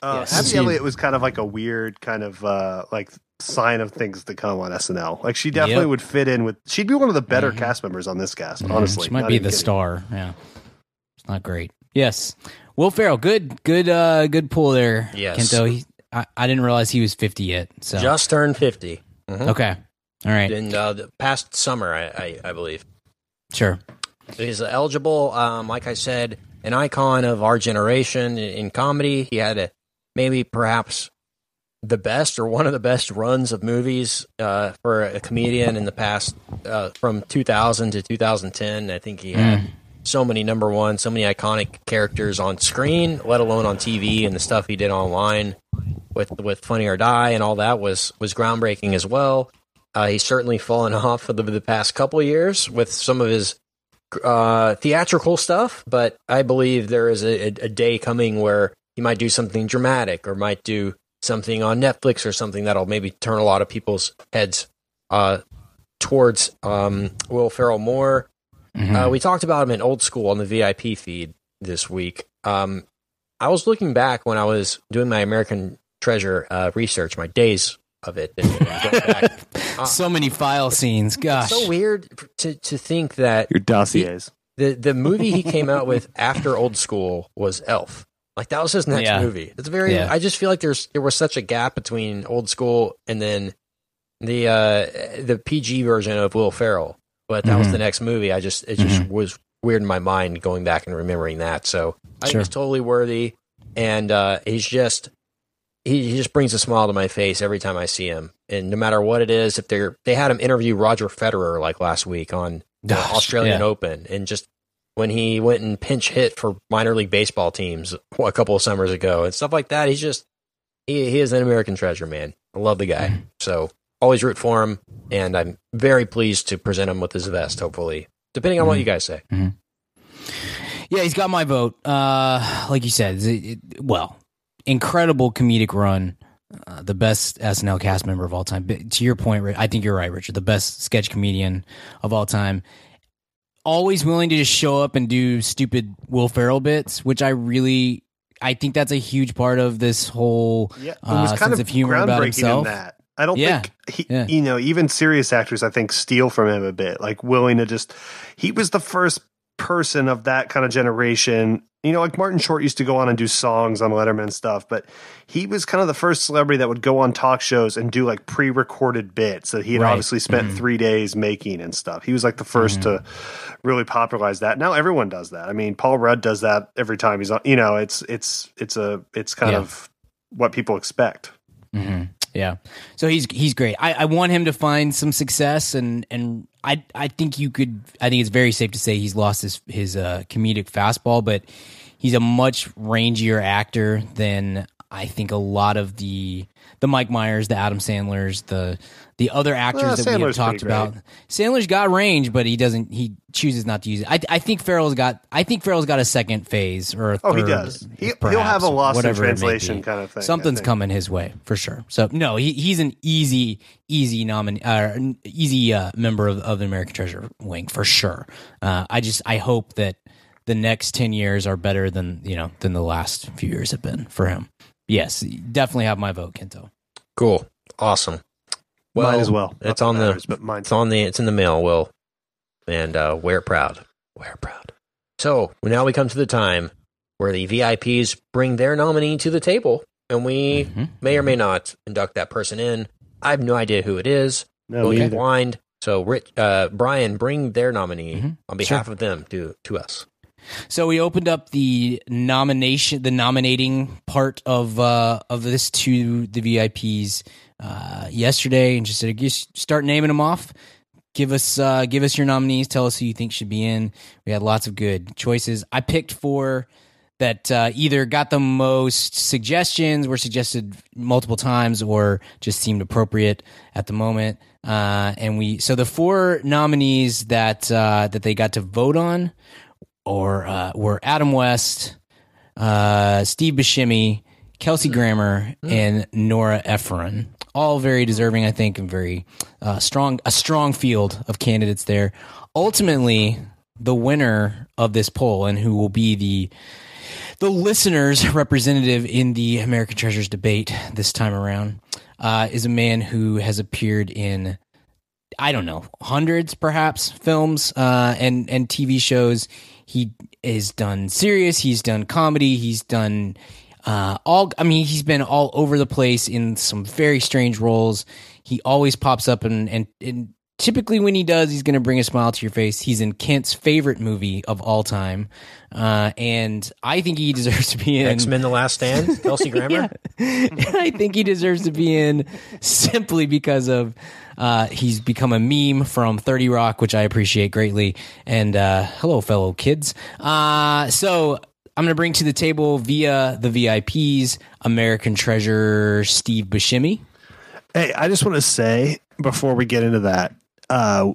Uh, Yes. Abby She- Elliott was kind of like a weird kind of uh, like sign of things to come on SNL. Like she definitely Yep. would fit in with. She'd be one of the better Mhm. cast members on this cast. mm, Honestly, she might Not be the kidding. star. Yeah, it's not great. Yes, Will Ferrell, good, good, uh, good pull there. Yes. Kento. He, I, I didn't realize he was fifty yet. So Just turned 50. Mhm. okay, all right, In uh, the past summer, I, I, I believe. sure. He's eligible. Um, like I said, an icon of our generation in, in comedy. He had a maybe perhaps the best or one of the best runs of movies uh, for a comedian in the past uh, from 2000 to 2010. I think he had so many number one, so many iconic characters on screen, let alone on TV, and the stuff he did online with with Funny or Die and all that was was groundbreaking as well. Uh, he's certainly fallen [laughs] off for the, past couple years with some of his uh, theatrical stuff, but I believe there is a, a, a day coming where he might do something dramatic or might do something on Netflix or something that'll maybe turn a lot of people's heads uh, towards um, Will Ferrell more. Mhm. Uh, we talked about him in old school on the VIP feed this week. Um, I was looking back when I was doing my American Treasure uh, research, my days of it, and, and back. [laughs] uh, so many file scenes. Gosh, so weird to to think that Your dossiers. the the movie he came out with [laughs] after Old School was Elf. Like that was his next Yeah. movie. It's very. Yeah. I just feel like there's there was such a gap between Old School and then the uh the PG version of Will Ferrell. But that was Mhm. the next movie. I just it just was weird in my mind going back and remembering that. So I Sure. think it's totally worthy. And uh he's just he, he just brings a smile to my face every time I see him. And no matter what it is, if they're they had him interview Roger Federer like last week on the Gosh, Australian yeah. Open, and just when he went and pinch hit for minor league baseball teams [laughs] a couple of summers ago and stuff like that, he's just he, he is an American treasure, man. I love the guy. Mm-hmm. So always root for him, and I'm very pleased to present him with his vest. Hopefully, depending on what Mm-hmm. you guys say. Yeah, he's got my vote. Uh, like you said, it, it- well, incredible comedic run. Uh, the best SNL cast member of all time. But to your point, I think you're right, Richard. The best sketch comedian of all time. Always willing to just show up and do stupid Will Ferrell bits, which I really, I think that's a huge part of this whole Yeah, it uh, kind sense of, of humor about groundbreaking himself. in that. I don't Yeah, think he, yeah. you know, even serious actors, I think, steal from him a bit. Like willing to just, he was the first person of that kind of generation. You know, like Martin Short used to go on and do songs on Letterman and stuff, but he was kind of the first celebrity that would go on talk shows and do like pre-recorded bits that he had Right. obviously spent Mhm. three days making and stuff. He was like the 1st to really popularize that. Now everyone does that. I mean, Paul Rudd does that every time he's on. You know, it's it's it's a it's kind Yeah. of what people expect. hmm Yeah. So he's he's great. I, I want him to find some success, and and I I think you could. I think it's very safe to say he's lost his his uh, comedic fastball, but he's a much rangier actor than I think a lot of the the Mike Myers, the Adam Sandlers, the the other actors Well, that we have talked about. great. Sandler's got range, but he doesn't. He chooses not to use it. I I think Ferrell's got. I think Ferrell's got a second phase or a Oh, he does. He, he'll have a lost in whatever it may translation kind of thing. Something's coming his way for sure. So no, he, he's an easy, easy nominee, uh, easy uh, member of, of the American Treasure wing for sure. Uh, I just I hope that the next ten years are better than you know than the last few years have been for him. Yes, definitely have my vote, Kento. Cool, awesome. Well, Mine as well. It's that on the matters, but mine. It's on the it's in the mail, Will. And uh, wear it proud. Wear it proud. So now we come to the time where the VIPs bring their nominee to the table, and we Mhm. may or may not induct that person in. I have no idea who it is. No, We'll me get either. blind. So, Rich, uh, Brian, bring their nominee Mhm. on behalf of them to to us. So we opened up the nomination, the nominating part of uh, of this to the VIPs uh, yesterday, and just said, just start naming them off. Give us uh, give us your nominees. Tell us who you think should be in. We had lots of good choices. I picked four that uh, either got the most suggestions, were suggested multiple times, or just seemed appropriate at the moment. Uh, and we so the four nominees that uh, that they got to vote on or uh, were Adam West, uh, Steve Buscemi, Kelsey Grammer, and Nora Ephron. All very deserving, I think, and very uh, strong. A strong field of candidates there. Ultimately, the winner of this poll and who will be the the listeners' [laughs] representative in the American Treasures debate this time around uh, is a man who has appeared in I don't know hundreds perhaps films uh, and and TV shows. He has done serious. He's done comedy. He's done uh, all. I mean, he's been all over the place in some very strange roles. He always pops up and and, and typically when he does, he's going to bring a smile to your face. He's in Kent's favorite movie of all time, uh, and I think he [laughs] deserves to be in X Men: The Last Stand. [laughs] Kelsey Grammer. [laughs] I think he deserves to be in simply because of uh, he's become a meme from 30 Rock, which I appreciate greatly. And uh, hello, fellow kids. Uh, so I'm going to bring to the table via the VIPs American Treasure Steve Buscemi. Hey, I just want to say before we get into that, uh,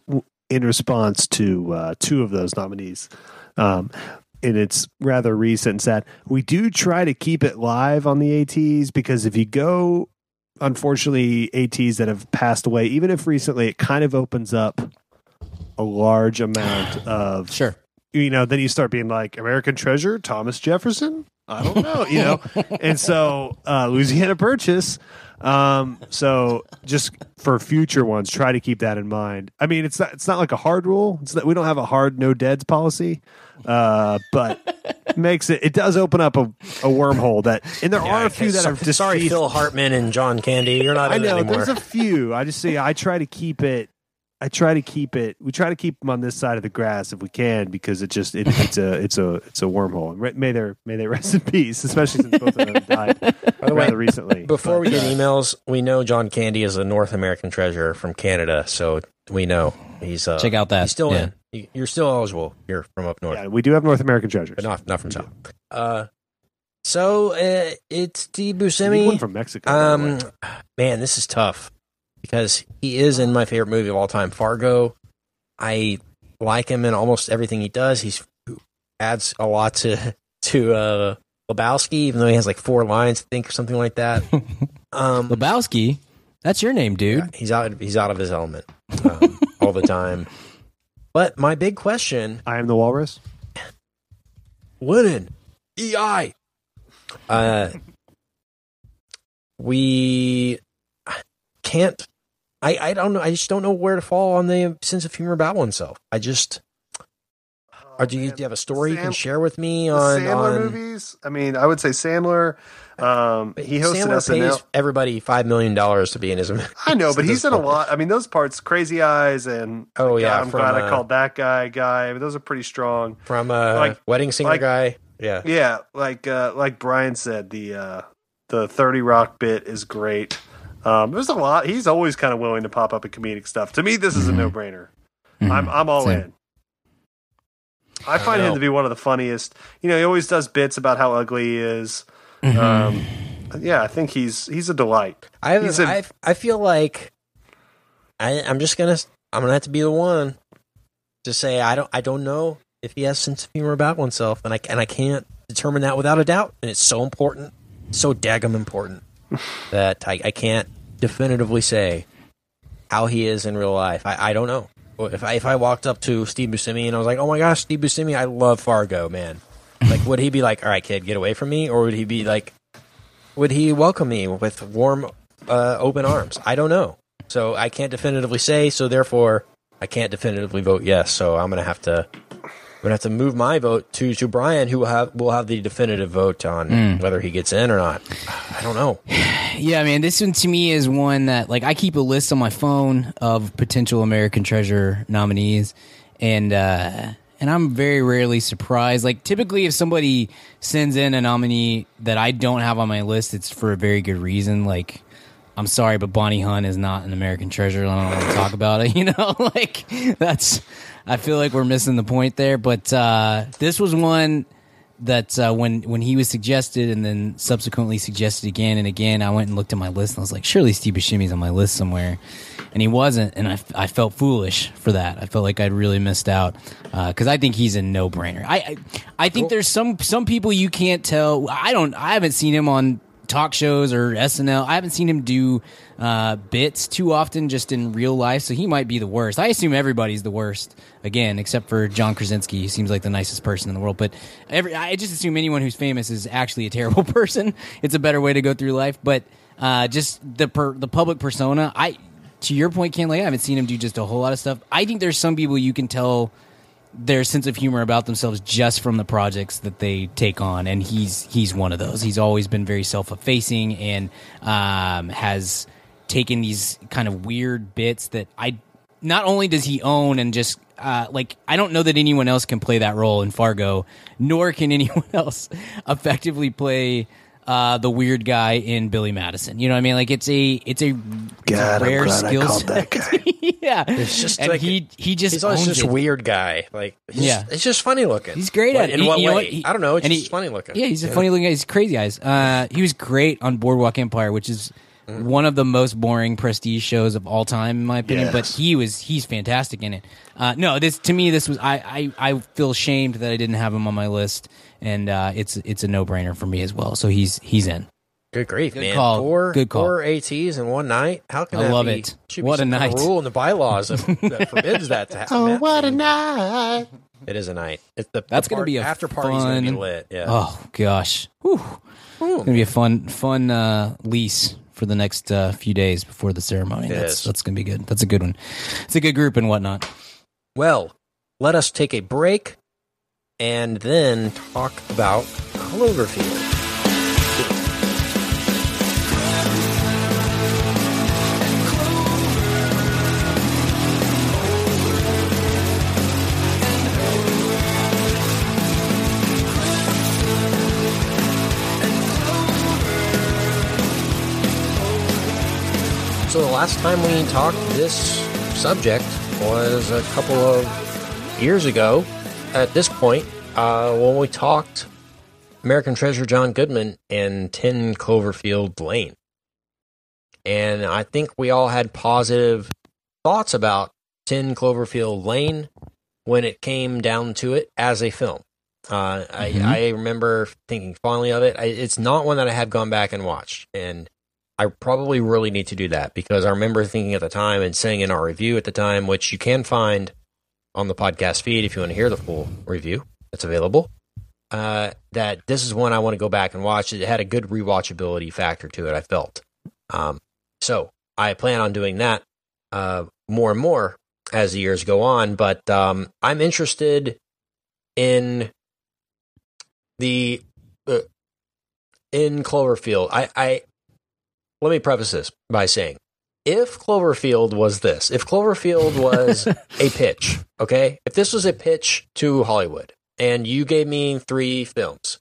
in response to uh, two of those nominees, um, and it's rather recent, that we do try to keep it live on the ATs because if you go, unfortunately, ATs that have passed away, even if recently, it kind of opens up a large amount of Sure. you know, then you start being like American Treasure, Thomas Jefferson. I don't know, you know, [laughs] and so uh, Louisiana Purchase. Um, so just for future ones, try to keep that in mind. I mean, it's not it's not like a hard rule. It's not, we don't have a hard no deads policy, uh, but [laughs] makes it it does open up a, a wormhole that, and there are a few that So- are just sorry, Phil Hartman and John Candy. You're not I know anymore. there's a few. I just say I try to keep it. I try to keep it. We try to keep them on this side of the grass if we can because it just it, it's a it's a it's a wormhole. And re- May they may they rest in peace, especially since both of them died [laughs] the way, rather recently. Before we get uh, emails, we know John Candy is a North American treasure from Canada, so we know he's uh, Check out that. He's still Yeah. in. You- You're still eligible. You're from up north, yeah, we do have North American treasures. but not not from south. Uh, so uh, it's Steve We Buscemi. one from Mexico. Um, man, this is tough because he is in my favorite movie of all time, Fargo. I like him in almost everything he does. He's adds a lot to [laughs] to uh, Lebowski, even though he has like four lines, I think, or something like that. [laughs] Um, Lebowski, that's your name, dude. yeah, he's out. He's out of his element um, [laughs] all the time. But my big question: I am the walrus. Lennon, EI. Uh, we can't. I I don't know. I just don't know where to fall on the sense of humor about oneself. I just. Or do you, do you have a story you can share with me The on Sandler on? movies. I mean, I would say Sandler. Um, he hosted Sandler SNL. pays everybody five million dollars to be in his. I know, but [laughs] he's in a lot. I mean, those parts, Crazy Eyes, and Oh, God, yeah, I'm from, glad I uh, called that guy guy. I mean, those are pretty strong. from a Like- wedding singer like- guy. Yeah, Yeah, like uh, like Brian said, the uh, the Thirty Rock bit is great. Um, there's a lot. He's always kind of willing to pop up in comedic stuff. To me, this is a no brainer. I'm I'm all Mm-hmm. Same. in. I find him to be one of the funniest. You know, he always does bits about how ugly he is. Mm-hmm. Um, yeah, I think he's he's a delight. I have, He's a- I I feel like I I'm just gonna I'm gonna have to be the one to say I don't I don't know if he has sense of humor about oneself and I and I can't determine that without a doubt and it's so important so daggum important [laughs] that I, I can't definitively say how he is in real life. I, I don't know. If I if I walked up to Steve Buscemi and I was like, "Oh my gosh, Steve Buscemi, I love Fargo, man," like would he be like, "All right, kid, get away from me," or would he be like, would he welcome me with warm, uh, open arms? I don't know. So I can't definitively say. So therefore, I can't definitively vote yes. So I'm gonna have to, I'm gonna have to move my vote to to Brian, who will have will have the definitive vote on whether he gets in or not. I don't know. [sighs] Yeah, man, this one to me is one that like I keep a list on my phone of potential American Treasure nominees, and uh, and I'm very rarely surprised. Like typically, if somebody sends in a nominee that I don't have on my list, it's for a very good reason. Like, I'm sorry, but Bonnie Hunt is not an American treasure. and I don't want to talk about it. [laughs] You know, [laughs] like that's. I feel like we're missing the point there. But uh, this was one that uh, when when he was suggested and then subsequently suggested again and again, I went and looked at my list and I was like, surely Steve Buscemi's on my list somewhere, and he wasn't, and I, I felt foolish for that. I felt like I'd really missed out because I think he's a no brainer. I I, I think there's some some people you can't tell. I don't. I haven't seen him on talk shows or SNL. I haven't seen him do uh, bits too often just in real life, so he might be the worst. I assume everybody's the worst again, except for John Krasinski. He seems like the nicest person in the world, but every I just assume anyone who's famous is actually a [laughs] terrible person. It's a better way to go through life, but uh, just the per, the public persona. I to your point, Ken, like I haven't seen him do just a whole lot of stuff. I think there's some people you can tell their sense of humor about themselves just from the projects that they take on and he's he's one of those. He's always been very self-effacing and um, has taken these kind of weird bits that i not only does he own and just uh, like i don't know that anyone else can play that role in fargo nor can [laughs] anyone else effectively play uh, the weird guy in Billy Madison. You know what I mean? Like it's a it's a, it's a rare skill set. [laughs] yeah, It's just and like- he he just He's always just it. weird guy. Like, he's Yeah. it's just funny looking. He's great What- at it. In And what he- you know way? what? He- I don't know. It's and just he- funny looking. Yeah, he's a funny looking guy. He's crazy eyes. Uh, he was great on Boardwalk Empire, which is. One of the most boring prestige shows of all time, in my opinion. But he was he's fantastic in it. Uh, no, this to me this was I, I I feel shamed that I didn't have him on my list, and uh, it's it's a no brainer for me as well. So he's he's in. Good grief, Good man! call. Four, Good call. Four ATs in one night. How can I that love be? it. Should What be a some kind of night. rule in the bylaws that, [laughs] that forbids that to happen. Oh, what a night! It is a night. It's the That's the gonna be a after party's gonna be fun- lit. Yeah. Oh gosh, Whew. it's gonna be a fun fun uh, lease for the next uh, few days before the ceremony. It that's that's gonna be good. That's a good one. It's a good group and whatnot. Well, let us take a break and then talk about Cloverfield. So the last time we talked this subject was a couple of years ago. At this point, uh, when we talked American Treasure John Goodman and 10 Cloverfield Lane. And I think we all had positive thoughts about 10 Cloverfield Lane when it came down to it as a film. Uh, Mhm. I, I remember thinking fondly of it. I, it's not one that I have gone back and watched. And I probably really need to do that because I remember thinking at the time and saying in our review at the time, which you can find on the podcast feed if you want to hear the full review that's available, uh, that this is one I want to go back and watch. It had a good rewatchability factor to it, I felt. Um, so I plan on doing that uh, more and more as the years go on. But um, I'm interested in the uh, in Cloverfield. I, I let me preface this by saying if Cloverfield was this, if Cloverfield was [laughs] a pitch, okay? If this was a pitch to Hollywood and you gave me three films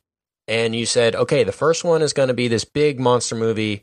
and you said, okay, the first one is going to be this big monster movie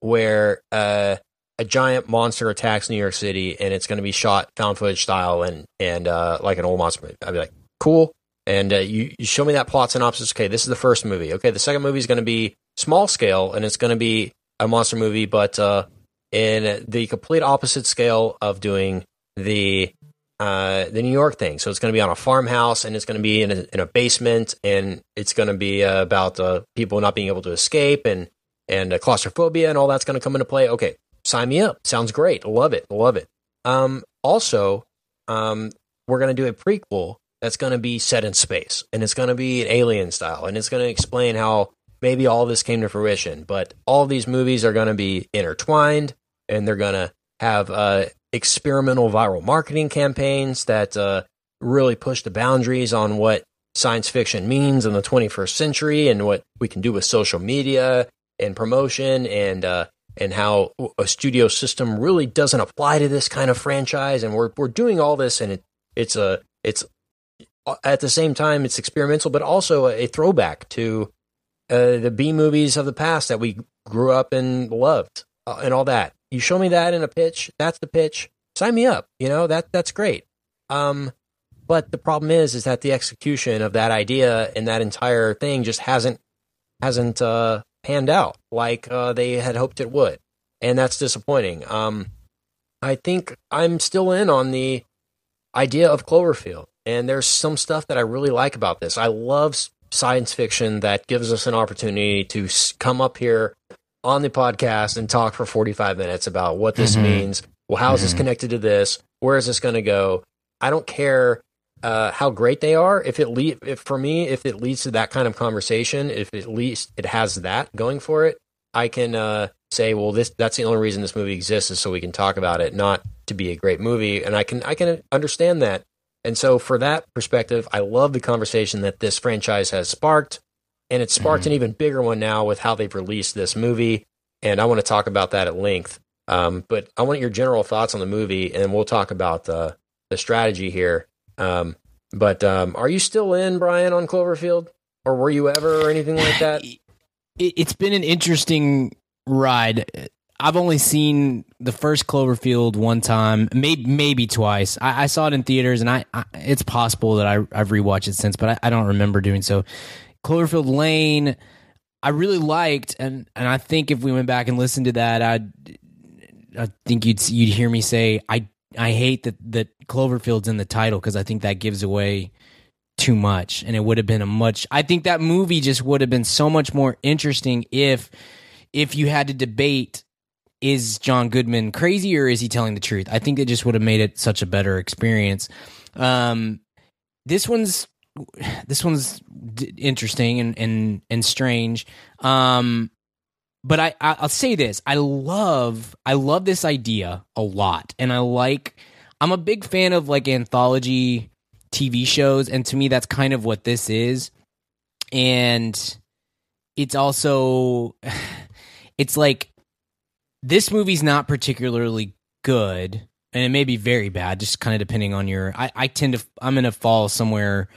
where uh, a giant monster attacks New York City and it's going to be shot found footage style and, and uh, like an old monster movie. I'd be like, cool. And uh, you, you show me that plot synopsis. Okay, this is the first movie. Okay, the second movie is going to be small scale and it's going to be a monster movie, but uh, in the complete opposite scale of doing the uh, the New York thing. So it's going to be on a farmhouse, and it's going to be in a, in a basement, and it's going to be uh, about uh, people not being able to escape, and and uh, claustrophobia, and all that's going to come into play. Okay, sign me up. Sounds great. Love it. Love it. Um, also, um, we're going to do a prequel that's going to be set in space, and it's going to be an alien style, and it's going to explain how maybe all this came to fruition. But all these movies are going to be intertwined, and they're going to have uh, experimental viral marketing campaigns that uh, really push the boundaries on what science fiction means in the 21st century and what we can do with social media and promotion and uh, and how a studio system really doesn't apply to this kind of franchise and we're we're doing all this and it, it's a it's uh, at the same time it's experimental, but also a, a throwback to uh, the B movies of the past that we grew up and loved uh, and all that. You show me that in a pitch, that's the pitch. Sign me up. You know that that's great. Um, but the problem is, is that the execution of that idea and that entire thing just hasn't hasn't uh, panned out like uh, they had hoped it would, and that's disappointing. Um, I think I'm still in on the idea of Cloverfield, and there's some stuff that I really like about this. I love science fiction that gives us an opportunity to come up here on the podcast and talk for 45 minutes about what this mm-hmm. means. Well, how is mm-hmm. this connected to this? Where is this going to go? I don't care uh, how great they are. If it lead, if for me, if it leads to that kind of conversation, if at least it has that going for it, I can uh, say, well, this that's the only reason this movie exists is so we can talk about it, not to be a great movie. And I can I can understand that. And so, for that perspective, I love the conversation that this franchise has sparked, and it's sparked mm-hmm. an even bigger one now with how they've released this movie. And I want to talk about that at length. Um, but I want your general thoughts on the movie, and we'll talk about the the strategy here. Um, but um, are you still in, Brian, on Cloverfield, or were you ever, or anything like that? [laughs] It's been an interesting ride. I've only seen the first Cloverfield one time, maybe maybe twice. I, I saw it in theaters, and I, I, it's possible that I, I've rewatched it since, but I, I don't remember doing so. Cloverfield Lane, I really liked, and and I think if we went back and listened to that, I'd I think you'd you'd hear me say I I hate that that Cloverfield's in the title because I think that gives away too much, and it would have been a much. I think that movie just would have been so much more interesting if if you had to debate is John Goodman crazy or is he telling the truth? I think it just would have made it such a better experience. Um, this one's this one's d- interesting and and and strange. Um, but I, I'll say this: I love I love this idea a lot, and I like. I'm a big fan of like anthology TV shows, and to me, that's kind of what this is. And it's also, [sighs] it's like this movie's not particularly good, and it may be very bad, just kind of depending on your. I, I tend to I'm gonna fall somewhere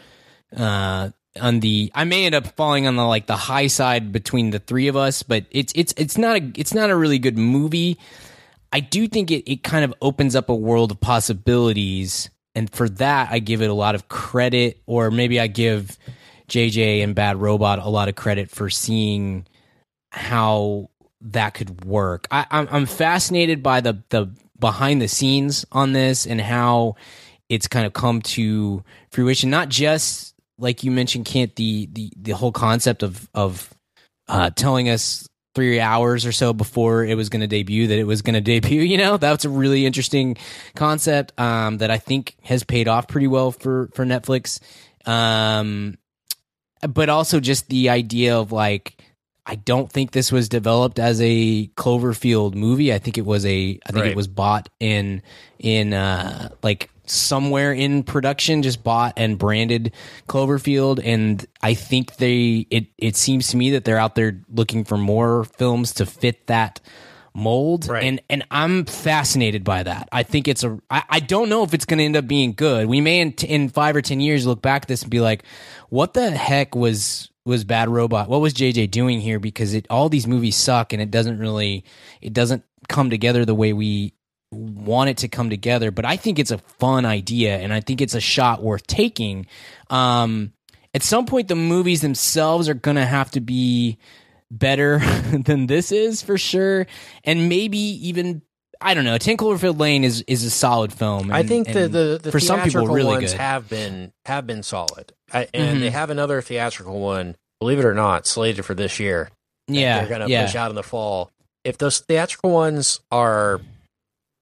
uh on the I may end up falling on the like the high side between the three of us, but it's it's it's not a it's not a really good movie. I do think it, it kind of opens up a world of possibilities, and for that I give it a lot of credit, or maybe I give JJ and Bad Robot a lot of credit for seeing how that could work. I, I'm I'm fascinated by the the behind the scenes on this and how it's kind of come to fruition, not just like you mentioned, Kent, the the the whole concept of of uh, telling us three hours or so before it was going to debut that it was going [laughs] to debut. You know, that's a really interesting concept um, that I think has paid off pretty well for for Netflix. Um, but also just the idea of like. I don't think this was developed as a Cloverfield movie. I think it was a. I think right. it was bought in in uh, like somewhere in production just bought and branded Cloverfield and I think they it it seems to me that they're out there looking for more films to fit that mold right. and and I'm fascinated by that. I think it's a I, I don't know if it's going to end up being good. We may in, in 5 or 10 years look back at this and be like what the heck was was Bad Robot? What was JJ doing here because it all these movies suck and it doesn't really it doesn't come together the way we want it to come together, but I think it's a fun idea and I think it's a shot worth taking. Um, at some point, the movies themselves are going to have to be better [laughs] than this is for sure, and maybe even I don't know. Ten Cloverfield Lane is is a solid film. And, I think the the, the for some people really ones good. have been have been solid, I, and mm-hmm. they have another theatrical one. Believe it or not, slated for this year. Yeah, they're going to yeah. push out in the fall. If those theatrical ones are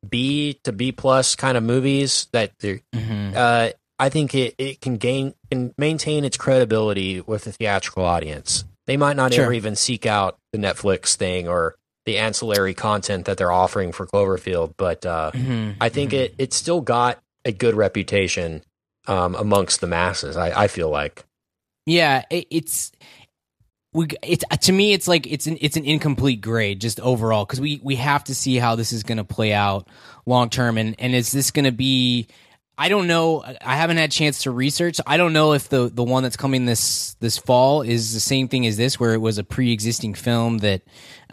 B to B plus kind of movies that mm-hmm. uh, I think it, it can gain can maintain its credibility with the theatrical audience. They might not sure. ever even seek out the Netflix thing or the ancillary content that they're offering for Cloverfield, but uh, mm-hmm. I think mm-hmm. it it still got a good reputation um, amongst the masses. I, I feel like. Yeah, it, it's we it's to me it's like it's an it's an incomplete grade just overall because we we have to see how this is going to play out long term and and is this going to be I don't know. I haven't had a chance to research. I don't know if the the one that's coming this this fall is the same thing as this, where it was a pre existing film that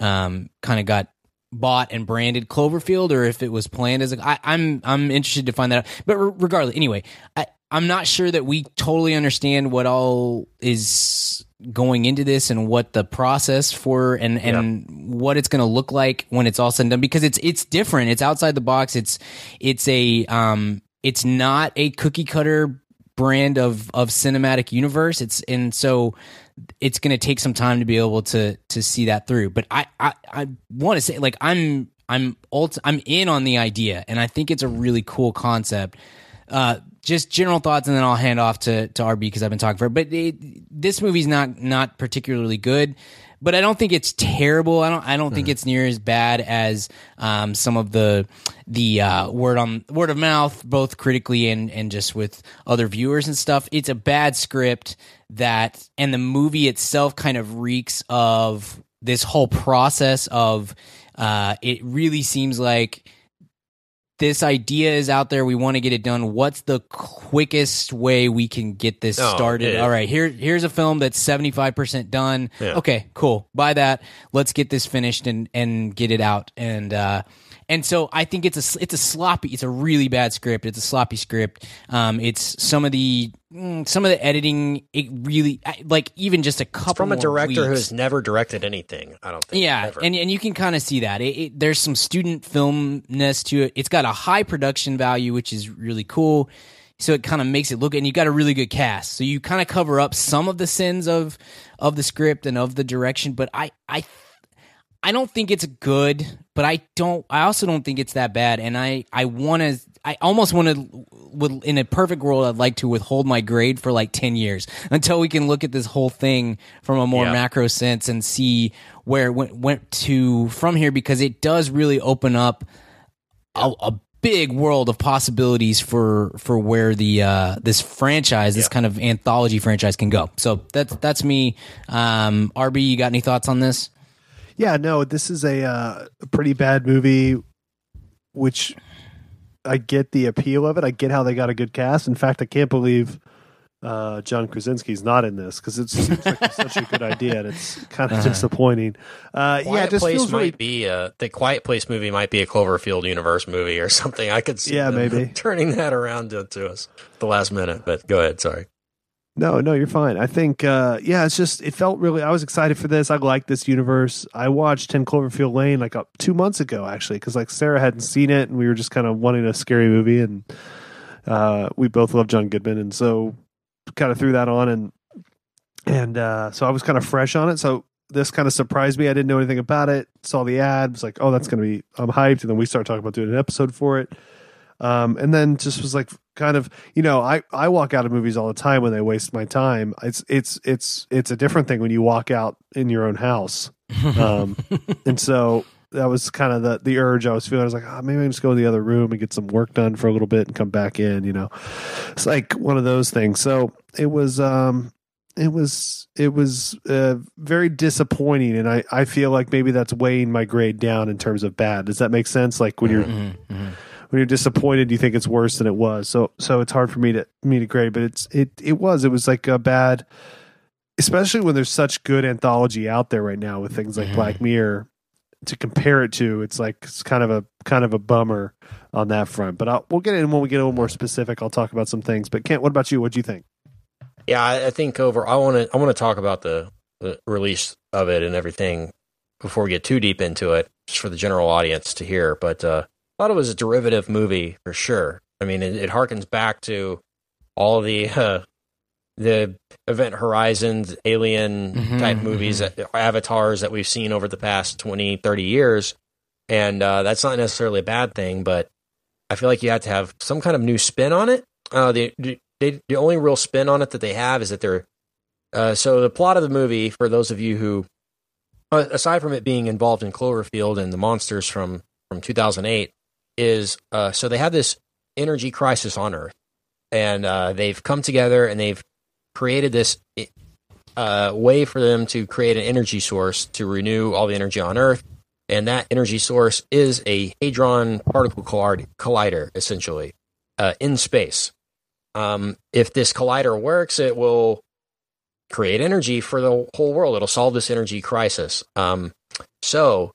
um, kind of got bought and branded Cloverfield, or if it was planned as a. I, I'm I'm interested to find that out. But re- regardless, anyway, I, I'm not sure that we totally understand what all is going into this and what the process for and and what it's going to look like when it's all said and done because it's it's different. It's outside the box. It's it's a um it's not a cookie cutter brand of of cinematic universe. It's and so it's going to take some time to be able to to see that through. But I I, I want to say like I'm I'm ult- I'm in on the idea, and I think it's a really cool concept. Uh, just general thoughts, and then I'll hand off to to RB because I've been talking for. But it, this movie's not not particularly good, but I don't think it's terrible. I don't I don't think it's near as bad as um, some of the the uh, word on word of mouth, both critically and and just with other viewers and stuff. It's a bad script that, and the movie itself kind of reeks of this whole process of. Uh, it really seems like this idea is out there. We want to get it done. What's the quickest way we can get this Oh, started? All right, here here's a film that's 75% done. Yeah. Okay, cool. Buy that. Let's get this finished and and get it out. And uh and so I think it's a it's a sloppy it's a really bad script. It's a sloppy script. Um it's some of the mm, some of the editing it really like even just a couple From a director weeks. who's never directed anything, I don't think. Yeah, ever. and and you can kind of see that. It, it, there's some student filmness to it. It's got a high production value, which is really cool. So it kind of makes it look, and you got a really good cast. So you kind of cover up some of the sins of of the script and of the direction. But I I I don't think it's good, but I don't. I also don't think it's that bad. And I I want to. I almost want to. Would in a perfect world, I'd like to withhold my grade for like ten years [laughs] until we can look at this whole thing from a more Yeah. macro sense and see where it went went to from here because it does really open up a, a big world of possibilities for for where the uh this franchise this kind of anthology franchise can go so that's that's me um rb you got any thoughts on this Yeah, no, this is a, uh, a pretty bad movie, which I get the appeal of it. I get how they got a good cast. In fact, I can't believe uh, John Krasinski's not in this because it seems like it's such a good idea and it's kind of disappointing. Uh, yeah, Quiet it just Place feels might really. be uh, the Quiet Place movie might be a Cloverfield universe movie or something. I could see Yeah, maybe. [laughs] turning that around to, to us at the last minute. But go ahead, sorry. No, no, you're fine. I think, uh, yeah, it's just, it felt really, I was excited for this. I like this universe. I watched 10 Cloverfield Lane like uh, two months ago, actually, because like Sarah hadn't seen it and we were just kind of wanting a scary movie. And uh, we both love John Goodman. And so kind of threw that on. And, and uh, so I was kind of fresh on it. So this kind of surprised me. I didn't know anything about it. Saw the ad, was like, oh, that's going to be, I'm hyped. And then we started talking about doing an episode for it. Um, and then just was like kind of you know I, I walk out of movies all the time when they waste my time. It's it's it's it's a different thing when you walk out in your own house. Um, [laughs] and so that was kind of the the urge I was feeling. I was like oh, maybe I can just go in the other room and get some work done for a little bit and come back in you know. It's like one of those things. So it was um it was it was uh, very disappointing. And I, I feel like maybe that's weighing my grade down in terms of bad. Does that make sense? Like when you're when you're disappointed you think it's worse than it was so so it's hard for me to me to grade but it's it it was it was like a bad especially when there's such good anthology out there right now with things like black mirror to compare it to it's like it's kind of a kind of a bummer on that front but I'll, we'll get in when we get a little more specific i'll talk about some things but kent what about you what do you think Yeah, I, I think over. I want to. I want to talk about the, the release of it and everything before we get too deep into it, just for the general audience to hear. But uh, I thought it was a derivative movie for sure. I mean, it, it harkens back to all the [laughs] uh, the Event Horizons, Alien Mhm, type movies, that, avatars that we've seen over the past 20, 30 years. And uh, that's not necessarily a bad thing, but I feel like you have to have some kind of new spin on it. Uh, the, they, the only real spin on it that they have is that they're. Uh, so the plot of the movie, for those of you who, uh, aside from it being involved in Cloverfield and the monsters from from 2008, is uh, so they have this energy crisis on Earth, and uh, they've come together and they've created this uh, way for them to create an energy source to renew all the energy on Earth, and that energy source is a hadron particle collid- collider, essentially. uh, in space. Um, if this collider works, it will create energy for the whole world. It'll solve this energy crisis. Um, so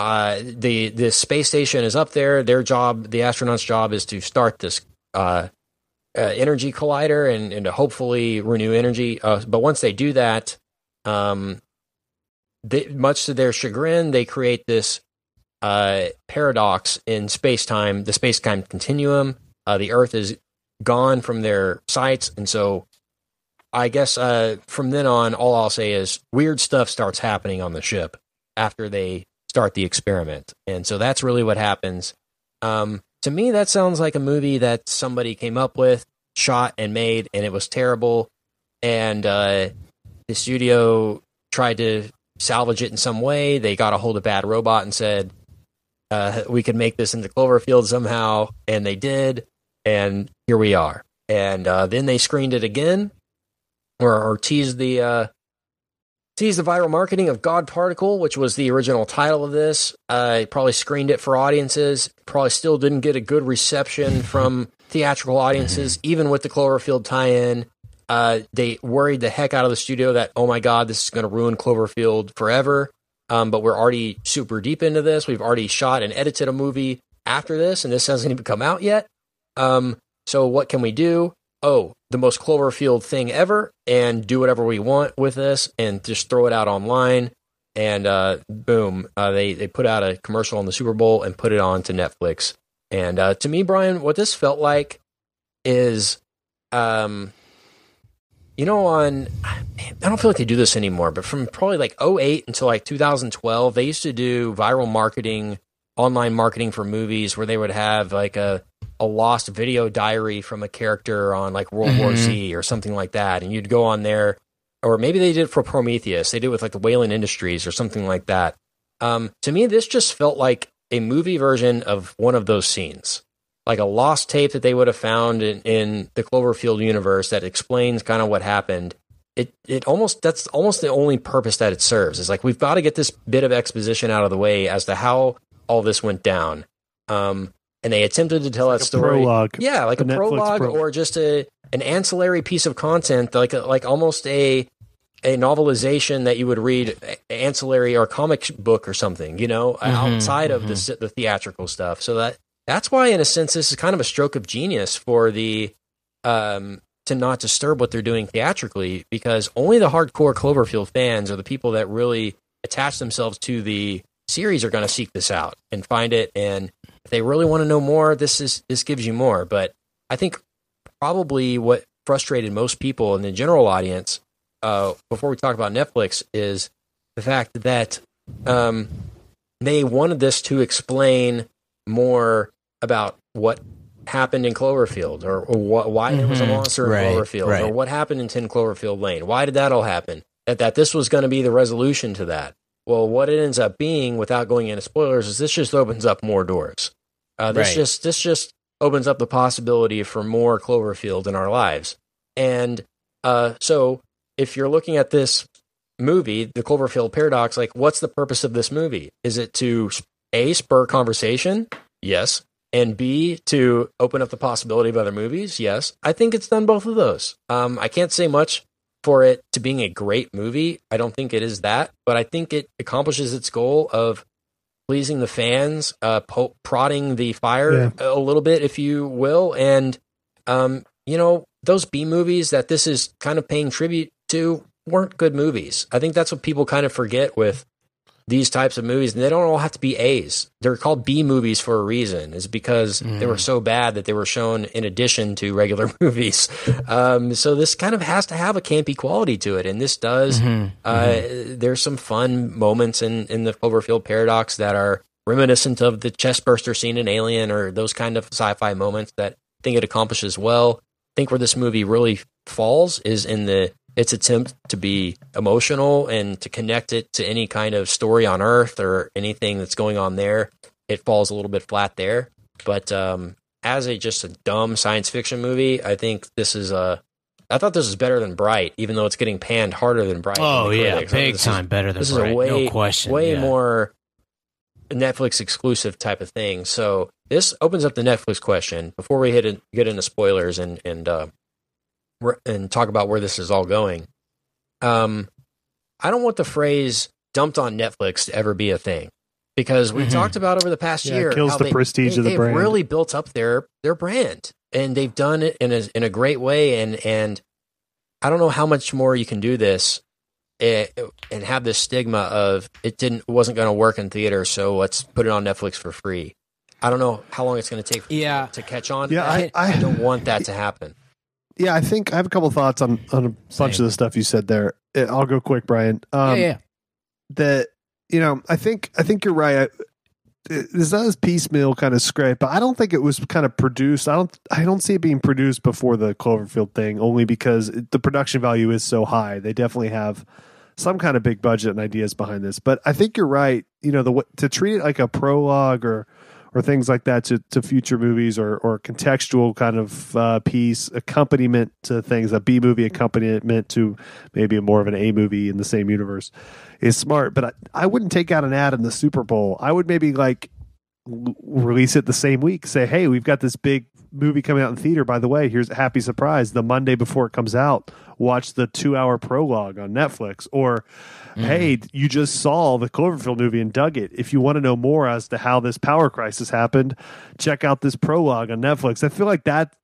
uh, the the space station is up there. Their job, the astronauts' job, is to start this uh, uh, energy collider and, and to hopefully renew energy. Uh, but once they do that, um, they, much to their chagrin, they create this uh, paradox in space time, the space time continuum. Uh, the Earth is gone from their sights, and so I guess uh, from then on, all I'll say is weird stuff starts happening on the ship after they start the experiment, and so that's really what happens. Um, to me, that sounds like a movie that somebody came up with, shot, and made, and it was terrible. And uh, the studio tried to salvage it in some way. They got a hold of Bad Robot and said, uh, "We could make this into Cloverfield somehow," and they did. And here we are. And uh, then they screened it again, or, or teased the teased the viral marketing of God Particle, which was the original title of this. Uh, probably screened it for audiences. Probably still didn't get a good reception from theatrical audiences, even with the Cloverfield tie-in. Uh, they worried the heck out of the studio that, oh my God, this is going to ruin Cloverfield forever. Um, but we're already super deep into this. We've already shot and edited a movie after this, and this hasn't even come out yet. Um, so what can we do? Oh, the most Cloverfield thing ever, and do whatever we want with this, and just throw it out online. And uh, boom, uh, they they put out a commercial on the Super Bowl and put it on to Netflix. And uh, to me, Brian, what this felt like is, um, you know, on I don't feel like they do this anymore, but from probably like 08 until like 2012, they used to do viral marketing, online marketing for movies where they would have like a a lost video diary from a character on like World War Z or something like that, and you'd go on there, or maybe they did it for Prometheus. They did it with like the Weyland Industries or something like that. Um, to me, this just felt like a movie version of one of those scenes, like a lost tape that they would have found in, in the Cloverfield universe that explains kind of what happened. It it almost that's almost the only purpose that it serves is like we've got to get this bit of exposition out of the way as to how all this went down. Um, and they attempted to tell that a story. prologue. Yeah, like a, A prologue prologue. or just a an ancillary piece of content, like a, like almost a a novelization that you would read a- ancillary or comic book or something, you know, outside of the the theatrical stuff. So that that's why, in a sense, this is kind of a stroke of genius for the um to not disturb what they're doing theatrically, because only the hardcore Cloverfield fans or the people that really attach themselves to the series are going to seek this out and find it. And if they really want to know more, this is this gives you more. But I think probably what frustrated most people in the general audience uh, before we talk about Netflix is the fact that um, they wanted this to explain more about what happened in Cloverfield or, or wh- why there was a Mhm. monster in Right, Cloverfield or what happened in 10 Cloverfield Lane. Why did that all happen? That, that this was going to be the resolution to that. Well, what it ends up being, without going into spoilers, is this just opens up more doors. Uh, this Right. just this just opens up the possibility for more Cloverfield in our lives. And uh, so, if you're looking at this movie, the Cloverfield paradox, like, what's the purpose of this movie? Is it to a spur conversation? Yes. And B to open up the possibility of other movies? Yes. I think it's done both of those. Um, I can't say much for it to being a great movie. I don't think it is that, but I think it accomplishes its goal of pleasing the fans, uh, po- prodding the fire a little bit, if you will, and um, you know those B movies that this is kind of paying tribute to weren't good movies. I think that's what people kind of forget with these types of movies. And they don't all have to be A's. They're called B movies for a reason. Is because they were so bad that they were shown in addition to regular [laughs] movies. Um, so this kind of has to have a campy quality to it, and this does. Uh, There's some fun moments in in the Cloverfield paradox that are reminiscent of the chestburster scene in Alien or those kind of sci-fi moments that I think it accomplishes well. I think where this movie really falls is in the its attempt to be emotional and to connect it to any kind of story on Earth or anything that's going on there. It falls a little bit flat there. But um, as a just a dumb science fiction movie, I think this is a. I thought this was better than Bright, even though it's getting panned harder than Bright. Oh yeah, critics. I thought big this is- time better than this Bright, is a way no question. way yeah. more Netflix exclusive type of thing. So this opens up the Netflix question before we hit in, get into spoilers and and uh, and talk about where this is all going. Um, I don't want the phrase "dumped on Netflix" to ever be a thing because we've Mhm. talked about over the past Yeah, it year kills how the they- prestige they, of the they've brand. really built up their their brand and they've done it in a in a great way and and I don't know how much more you can do this eh, and have this stigma of it didn't wasn't going to work in theater so let's put it on Netflix for free. I don't know how long it's going to take Yeah. to catch on. Yeah, I- I- don't want that [laughs] to happen. Yeah, I think I have a couple thoughts on on a bunch Same. of the stuff you said there. I'll go quick, Brian. Um, yeah, yeah. That you know, I think I think you're right. I, it's not as piecemeal kind of script, but I don't think it was kind of produced. I don't I don't see it being produced before the Cloverfield thing, only because it, the production value is so high. They definitely have some kind of big budget and ideas behind this. But I think you're right. You know, the to treat it like a prologue or or things like that to, to future movies or or contextual kind of uh, piece accompaniment to things a B movie accompaniment to maybe a more of an A movie in the same universe is smart. But I, I wouldn't take out an ad in the Super Bowl. I would maybe like l- release it the same week. Say, hey, we've got this big movie coming out in theater. By the way, here's a happy surprise. The Monday before it comes out, watch the two hour prologue on Netflix. Or, Mm-hmm. hey, you just saw the Cloverfield movie and dug it. If you want to know more as to how this power crisis happened, check out this prologue on Netflix. I feel like that.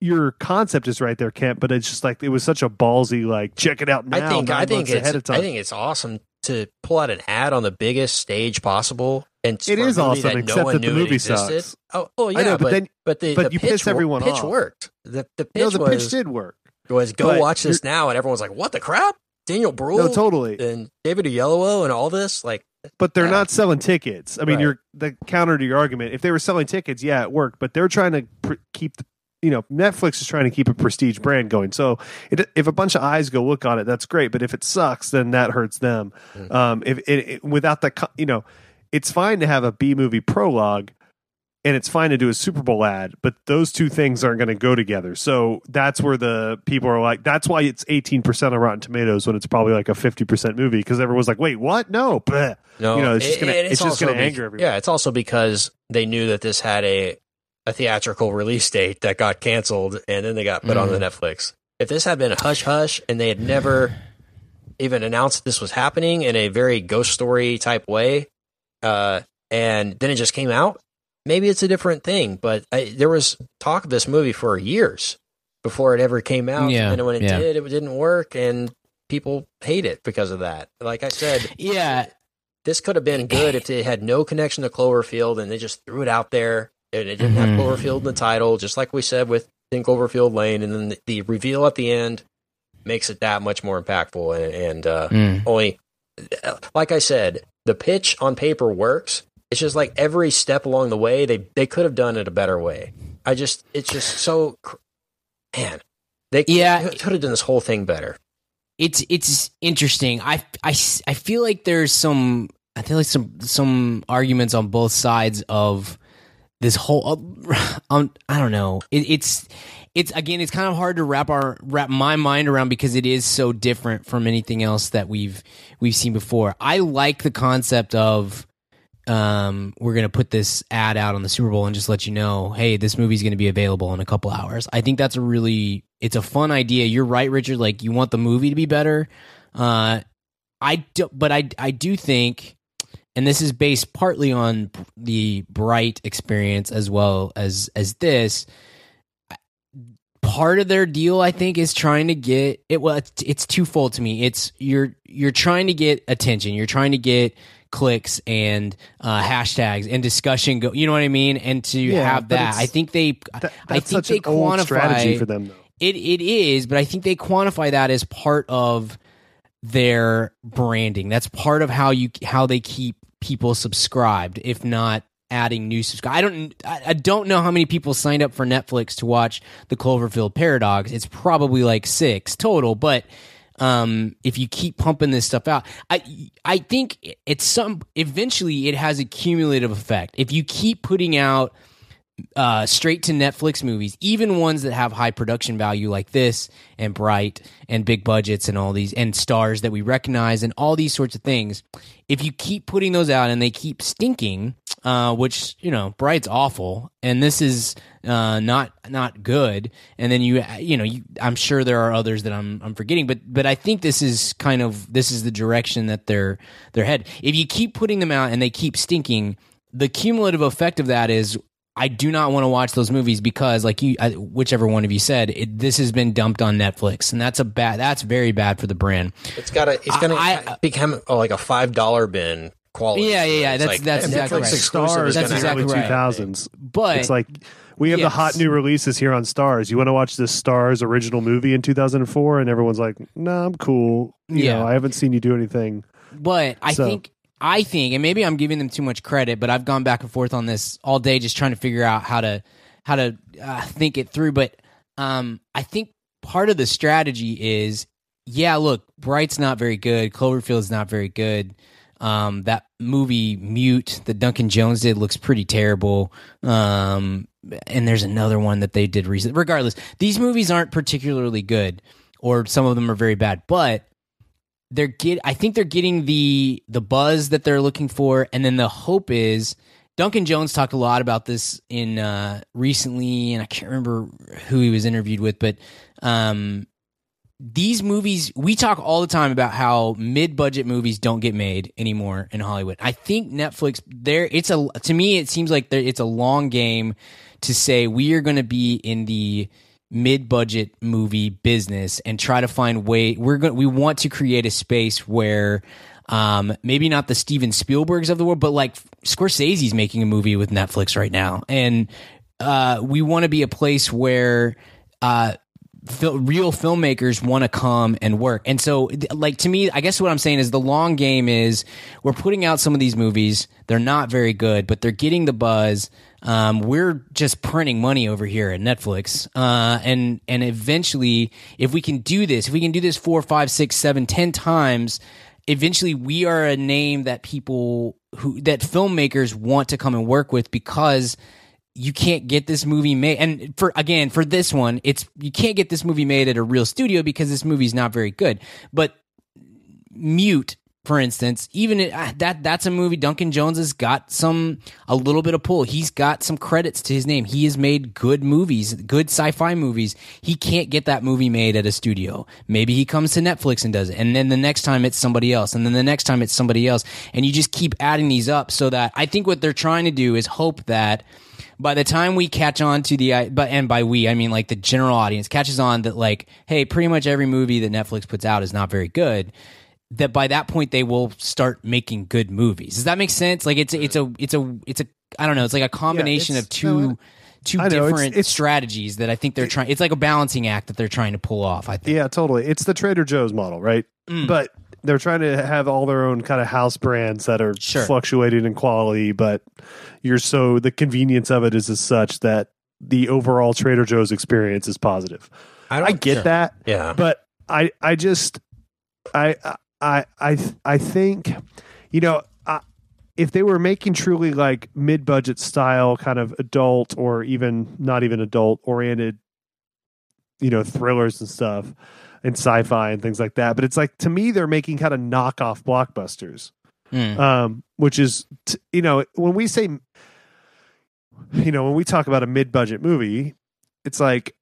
Your concept is right there, Kent, but it's just like it was such a ballsy like check it out now. I think I think it's ahead of time. I think it's awesome to pull out an ad on the biggest stage possible. And It is awesome, that no except one that the movie sucks. Oh, oh yeah, I know, but but then- but the, but the you pitch, piss everyone pitch off. worked. The the pitch no, the was pitch did work. was go watch this now, and everyone's like, "What the crap?" Daniel Bruhl No, totally. and David Oyelowo and all this, like, But they're Yeah. not selling tickets. I mean, Right. you're the counter to your argument. If they were selling tickets, yeah, it worked. But they're trying to pr- keep the, you know, Netflix is trying to keep a prestige brand going. So it, if a bunch of eyes go look on it, that's great. But if it sucks, then that hurts them. Mm. Um, if it, it, without the, you know, it's fine to have a B movie prologue. And it's fine to do a Super Bowl ad, but those two things aren't going to go together. So that's where the people are like, that's why it's 18% on Rotten Tomatoes when it's probably like a 50% movie because everyone's like, wait, what? No. Bleh. no, You know, it's just gonna- and it's gonna be- anger everyone. Yeah, it's also because they knew that this had a a theatrical release date that got canceled, and then they got put on the Netflix. If this had been a hush hush, and they had never even announced this was happening in a very ghost story type way, uh, and then it just came out, maybe it's a different thing. But I, there was talk of this movie for years before it ever came out, Yeah, and when it yeah. did, it didn't work, and people hate it because of that. Like I said, Yeah, this could have been good if they had no connection to Cloverfield and they just threw it out there and it didn't have Mhm. Cloverfield in the title, just like we said with in Cloverfield Lane, and then the, the reveal at the end makes it that much more impactful and, and uh, Mm. only like I said, the pitch on paper works. It's just like every step along the way, they they could have done it a better way. I just it's just so man, they Yeah. could have done this whole thing better. it's it's interesting. I, I, I feel like there's some I feel like some some arguments on both sides of this whole. Uh, [sighs] um, I don't know. It, it's it's again it's kind of hard to wrap our wrap my mind around because it is so different from anything else that we've we've seen before. I like the concept of um, we're going to put this ad out on the Super Bowl and just let you know, hey, this movie's going to be available in a couple hours. I think that's a really, it's a fun idea. You're right, Richard. Like you want the movie to be better. Uh, I do, but I, I do think, and this is based partly on the Bright experience as well as as this. Part of their deal, I think, is trying to get it. Well, it's, it's twofold to me. It's you're you're trying to get attention. You're trying to get clicks and uh, hashtags and discussion go. You know what I mean? And to Yeah, have that, I think they, That- I think they quantify strategy for them, though. it it is, but I think they quantify that as part of their branding. That's part of how you how they keep people subscribed, if not adding new subscribers. I don't I I don't know how many people signed up for Netflix to watch the Cloverfield Paradox. It's probably like 6 total, but um if you keep pumping this stuff out i i think it's some eventually it has a cumulative effect if you keep putting out uh, straight to Netflix movies, even ones that have high production value like this and Bright and big budgets and all these and stars that we recognize and all these sorts of things. If you keep putting those out and they keep stinking, uh, which you know Bright's awful and this is uh, not not good, and then you you know you, I'm sure there are others that I'm I'm forgetting, but but I think this is kind of this is the direction that they're they're head. If you keep putting them out and they keep stinking, the cumulative effect of that is I do not want to watch those movies because, like you, I, whichever one of you said, it, this has been dumped on Netflix, and that's a bad. That's very bad for the brand. It's got to. It's going I- to become oh, like a five dollar bin quality. Yeah, yeah, yeah, that's- like, that's Netflix exactly right. exclusive Starz That's exactly have- early right. 2000s. But It's like we have the hot new releases here on Starz. You want to watch this Starz original movie in 2004, and everyone's like, "No, I'm cool." You Yeah. know, I haven't seen you do anything. But I So- think I think, and maybe I'm giving them too much credit, but I've gone back and forth on this all day, just trying to figure out how to how to uh, think it through. But um, I think part of the strategy is, yeah, look, Bright's not very good, Cloverfield's not very good. Um, that movie Mute that Duncan Jones did looks pretty terrible. Um, and there's another one that they did recently. Regardless, these movies aren't particularly good, or some of them are very bad, but they're get I think they're getting the the buzz that they're looking for and then the hope is Duncan Jones talked a lot about this in uh recently and I can't remember who he was interviewed with but um these movies we talk all the time about how mid-budget movies don't get made anymore in Hollywood. I think Netflix there it's a to me it seems like there, it's a long game to say we are going to be in the mid-budget movie business and try to find way we're going we want to create a space where um maybe not the Steven Spielbergs of the world but like Scorsese's making a movie with Netflix right now and uh we want to be a place where uh real filmmakers want to come and work. And so, like to me, I guess what I'm saying is the long game is we're putting out some of these movies. They're not very good, but they're getting the buzz. Um, we're just printing money over here at Netflix, uh, and and eventually, if we can do this, if we can do this four, five, six, seven, ten times, eventually we are a name that people who that filmmakers want to come and work with because you can't get this movie made. And for again for this one it's you can't get this movie made at a real studio because this movie's not very good. But mute for instance even it, ah, that that's a movie duncan jones has got some a little bit of pull. He's got some credits to his name. He has made good movies good sci-fi movies. He can't get that movie made at a studio. Maybe he comes to netflix and does it. And then the next time it's somebody else. And then the next time it's somebody else. And you just keep adding these up so that i think what they're trying to do is hope that by the time we catch on to the but and by we I mean like the general audience catches on that like hey pretty much every movie that Netflix puts out is not very good that by that point they will start making good movies does that make sense like it's it's a it's a it's a I don't know it's like a combination it's- of two no, two know, different it's- strategies that I think they're trying it's like a balancing act that they're trying to pull off I think Yeah, totally. It's the Trader Joe's model, right? Mm. But they're trying to have all their own kind of house brands that are Sure. fluctuating in quality, but you're so the convenience of it is as such that the overall Trader Joe's experience is positive. I, I don't- get sure. that, Yeah. but I I just I I I I think you know I, if they were making truly like mid-budget style kind of adult or even not even adult oriented you know thrillers and stuff and sci-fi and things like that but it's like to me they're making kind of knockoff blockbusters Mm. um which is t- you know when we say you know when we talk about a mid-budget movie it's like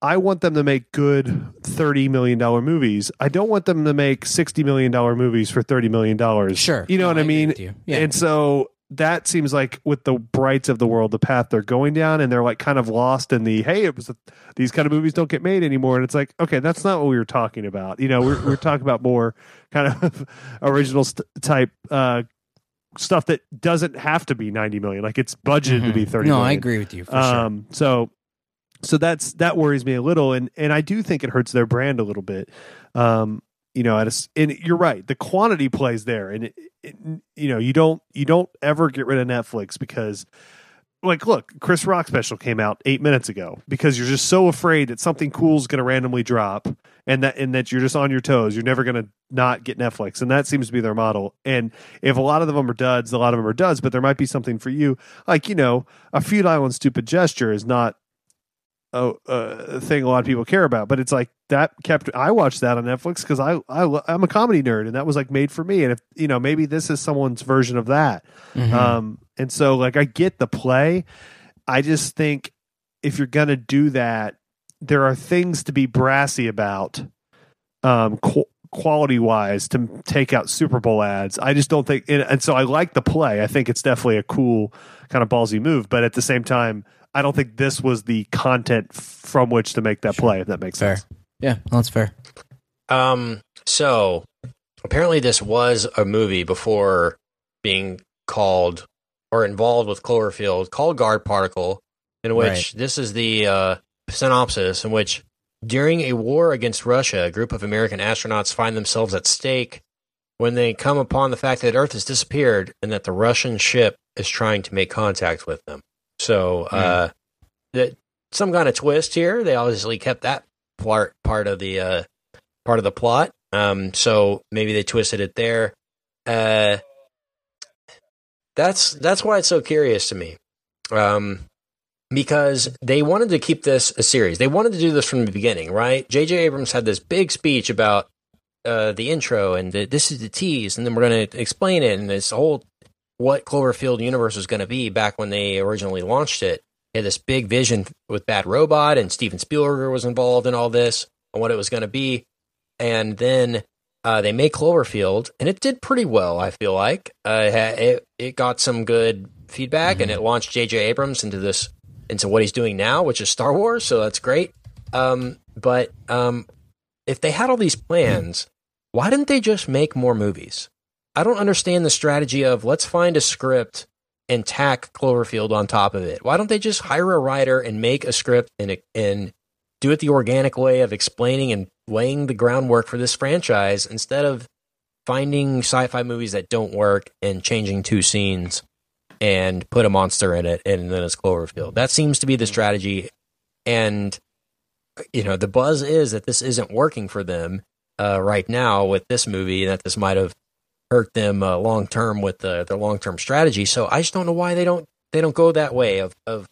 I want them to make good thirty million dollar movies. I don't want them to make sixty million dollar movies for thirty million dollars. Sure. you know No, what I, I mean. Yeah. And so that seems like with the brights of the world, the path they're going down, and they're like kind of lost in the hey, it was these kind of movies don't get made anymore. And it's like okay, that's not what we were talking about. You know, we're we're talking about more kind of [laughs] original st- type. uh Stuff that doesn't have to be ninety million, like it's budgeted to be Mhm. thirty. no I agree with you for sure Um, so, so that's that worries me a little, and and I do think it hurts their brand a little bit. Um, you know, at a, and you're right, the quantity plays there, and it, it, you know, you don't you don't ever get rid of Netflix because like look, Chris Rock special came out eight minutes ago because you're just so afraid that something cool is going to randomly drop, and that and that you're just on your toes. You're never going to not get Netflix, and that seems to be their model. And if a lot of them are duds, a lot of them are duds, but there might be something for you. Like you know, a futile and stupid gesture is not a, a thing a lot of people care about, but it's like that kept. I watched that on Netflix because I, I i'm a comedy nerd, and that was like made for me. And if you know, maybe this is someone's version of that. Um, and so like I get the play. I just think if you're gonna do that, there are things to be brassy about, um, qu- quality wise, to take out Super Bowl ads. I just don't think, and, and so I like the play. I think it's definitely a cool kind of ballsy move, but at the same time, I don't think this was the content from which to make that play. If that makes Fair. sense. Yeah, well, that's fair. Um, so apparently this was a movie before being called or involved with Cloverfield called God Particle, in which Right. this is the uh, synopsis in which during a war against Russia, a group of American astronauts find themselves at stake when they come upon the fact that Earth has disappeared and that the Russian ship is trying to make contact with them. So, uh, that some kind of twist here. They obviously kept that part part of the uh, part of the plot. Um, so maybe they twisted it there. Uh, that's that's why it's so curious to me, um, because they wanted to keep this a series. They wanted to do this from the beginning, right? J.J. Abrams had this big speech about uh, the intro and the, this is the tease, and then we're going to explain it and this whole what Cloverfield universe was going to be back when they originally launched it. He had this big vision with Bad Robot, and Steven Spielberg was involved in all this and what it was going to be. And then uh, they made Cloverfield, and it did pretty well. I feel like uh, it, it it got some good feedback, and it launched J.J. Abrams into this into what he's doing now, which is Star Wars. So that's great. Um, but um, if they had all these plans, why didn't they just make more movies? I don't understand the strategy of let's find a script and tack Cloverfield on top of it. Why don't they just hire a writer and make a script and and do it the organic way of explaining and laying the groundwork for this franchise instead of finding sci-fi movies that don't work and changing two scenes and put a monster in it and then it's Cloverfield. That seems to be the strategy and you know, the buzz is that this isn't working for them uh, right now with this movie and that this might have hurt them uh, long term with the, their long term strategy. So I just don't know why they don't they don't go that way of of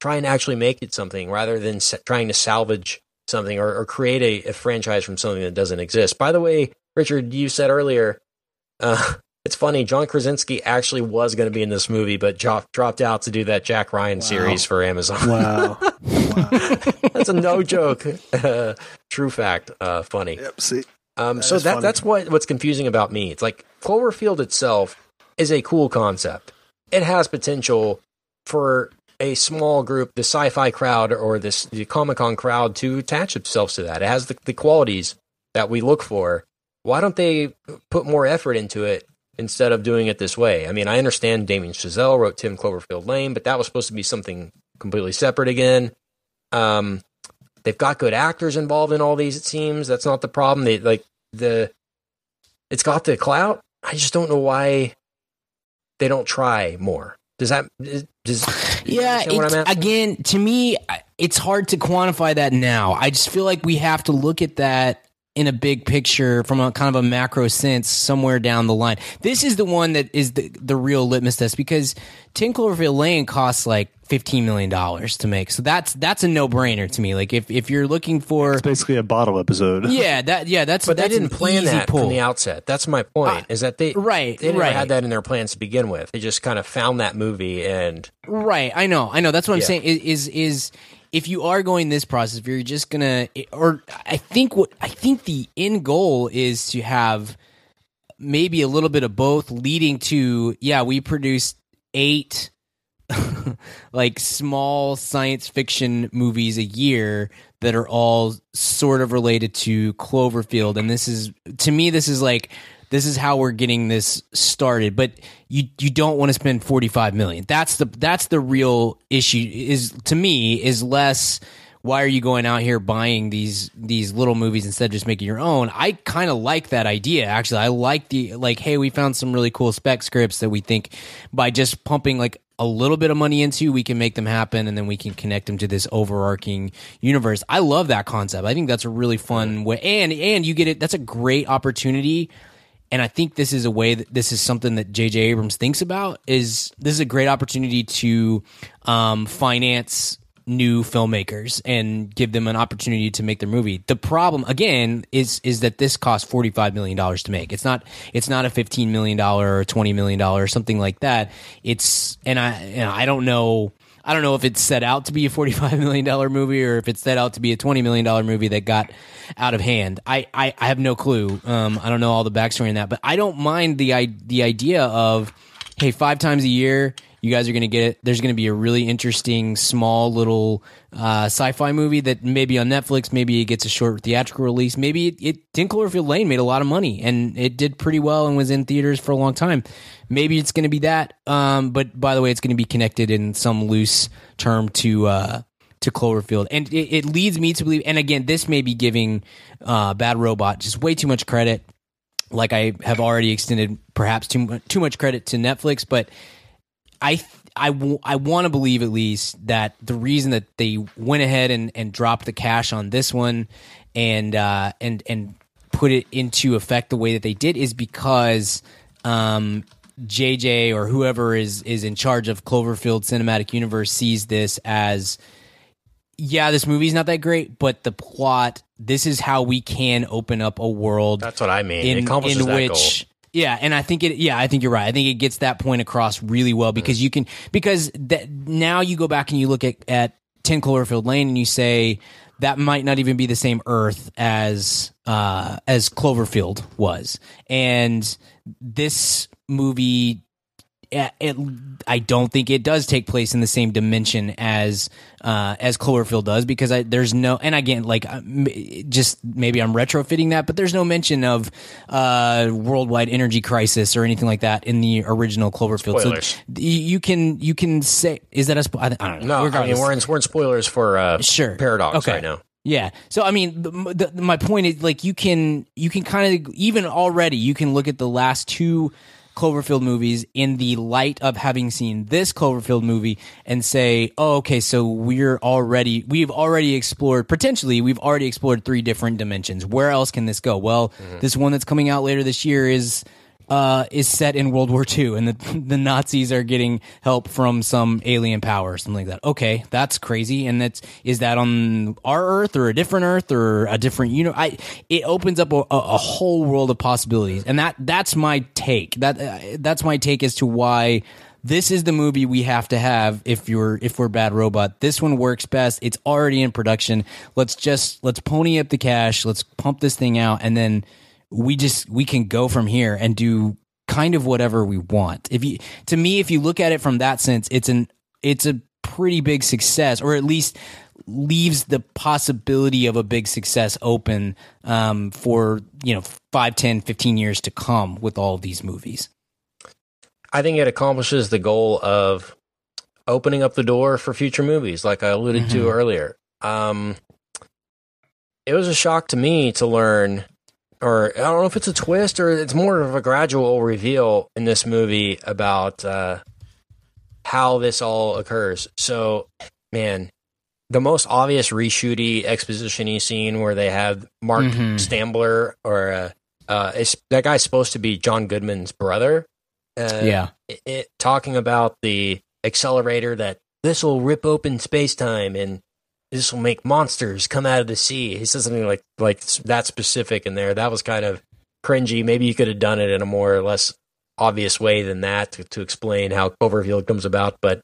trying to actually make it something rather than sa- trying to salvage something or, or create a, a franchise from something that doesn't exist. By the way, Richard, you said earlier, uh, [laughs] it's funny. John Krasinski actually was going to be in this movie, but jo- dropped out to do that Jack Ryan series for Amazon. Wow. [laughs] That's a no joke, uh, [laughs] true fact. Uh, funny. yep. See. Um, so that funny. that's what what's confusing about me. It's like Cloverfield itself is a cool concept. It has potential for a small group, the sci-fi crowd or this the Comic Con crowd, to attach themselves to that. It has the, the qualities that we look for. Why don't they put more effort into it instead of doing it this way? I mean, I understand Damien Chazelle wrote 10 Cloverfield Lane, but that was supposed to be something completely separate again. Um, they've got good actors involved in all these. It seems that's not the problem. They like the it's got the clout. I just don't know why they don't try more. Does that does Yeah, understand what I'm again, to me, it's hard to quantify that now. I just feel like we have to look at that in a big picture from a kind of a macro sense somewhere down the line. This is the one that is the, the real litmus test because 10 Cloverfield Lane costs like $15 million to make. So that's that's a no-brainer to me. Like if, if you're looking for It's basically a bottle episode. [laughs] Yeah, that yeah, that's but they didn't plan that pull. from the outset. That's my point. Uh, is that they right, They never right. had that in their plans to begin with. They just kind of found that movie and Right, I know, I know. That's what I'm saying. Is, is is if you are going this process, if you're just gonna, or I think what I think the end goal is to have maybe a little bit of both, leading to yeah, we produced eight [laughs] like small science fiction movies a year that are all sort of related to Cloverfield, and this is to me, this is like this is how we're getting this started but you you don't want to spend 45 million that's the that's the real issue is to me is less why are you going out here buying these these little movies instead of just making your own i kind of like that idea actually i like the like hey we found some really cool spec scripts that we think by just pumping like a little bit of money into, we can make them happen, and then we can connect them to this overarching universe. I love that concept. I think that's a really fun way, and and you get it. That's a great opportunity. And I think this is a way that this is something that J.J. Abrams thinks about. Is this is a great opportunity to um, finance new filmmakers and give them an opportunity to make their movie. The problem again is is that this costs forty five million dollars to make. It's not it's not a fifteen million dollar or twenty million dollar or something like that. It's and I and I don't know I don't know if it's set out to be a forty five million dollar movie or if it's set out to be a twenty million dollar movie that got out of hand. I, I, I have no clue. Um, I don't know all the backstory in that, but I don't mind the the idea of hey, five times a year you guys are going to get it. There's going to be a really interesting, small little uh, sci-fi movie that maybe on Netflix, maybe it gets a short theatrical release. Maybe it, it Ten Cloverfield Lane made a lot of money and it did pretty well and was in theaters for a long time. Maybe it's going to be that. Um, but by the way, it's going to be connected in some loose term to uh, to Cloverfield, and it, it leads me to believe. And again, this may be giving uh, Bad Robot just way too much credit. Like I have already extended perhaps too too much credit to Netflix, but I th- I, w- I want to believe at least that the reason that they went ahead and, and dropped the cash on this one and uh, and and put it into effect the way that they did is because um, JJ or whoever is is in charge of Cloverfield Cinematic Universe sees this as yeah, this movie's not that great, but the plot. This is how we can open up a world That's what I mean. in, in which yeah and i think it yeah i think you're right. I think it gets that point across really well because you can because that now you go back and you look at at 10 cloverfield lane and you say that might not even be the same earth as uh as cloverfield was. And this movie it, it, I don't think it does take place in the same dimension as uh, as Cloverfield does because I, there's no and again like uh, just maybe I'm retrofitting that but there's no mention of uh, worldwide energy crisis or anything like that in the original Cloverfield. Spoilers. So you can you can say is that a spo- I, I don't know. No, I mean we're in we're in spoilers for uh, Sure. Paradox Okay. right now. Yeah. So I mean, the, the, my point is like you can you can kind of even already you can look at the last two Cloverfield movies in the light of having seen this Cloverfield movie and say, "Oh, okay, so we're already we've already explored potentially we've already explored three different dimensions. Where else can this go? Well, mm-hmm. this one that's coming out later this year is uh, is set in World War II, and the [laughs] the Nazis are getting help from some alien power or something like that. Okay, that's crazy. And that's is that on our Earth or a different Earth or a different you know? I it opens up a, a, whole world of possibilities, and that that's my take. That uh, that's my take as to why. This is the movie we have to have if you're if we're bad robot. This one works best. It's already in production. Let's just let's pony up the cash. Let's pump this thing out, and then we just we can go from here and do kind of whatever we want. If you to me, if you look at it from that sense, it's an it's a pretty big success, or at least leaves the possibility of a big success open um, for you know 5 10 15 years to come with all these movies I think it accomplishes the goal of opening up the door for future movies, like I alluded to Mhm. earlier. Um, it was a shock to me to learn, or I don't know if it's a twist or it's more of a gradual reveal in this movie about uh, how this all occurs. So, man, the most obvious reshooty exposition-y scene where they have Mark Mhm. Stambler or uh, uh, that guy's supposed to be John Goodman's brother. Uh, yeah it, it talking about the accelerator that this will rip open space time and this will make monsters come out of the sea. He says something like like that specific in there. That was kind of cringy. Maybe you could have done it in a more or less obvious way than that to, to explain how Cloverfield comes about. But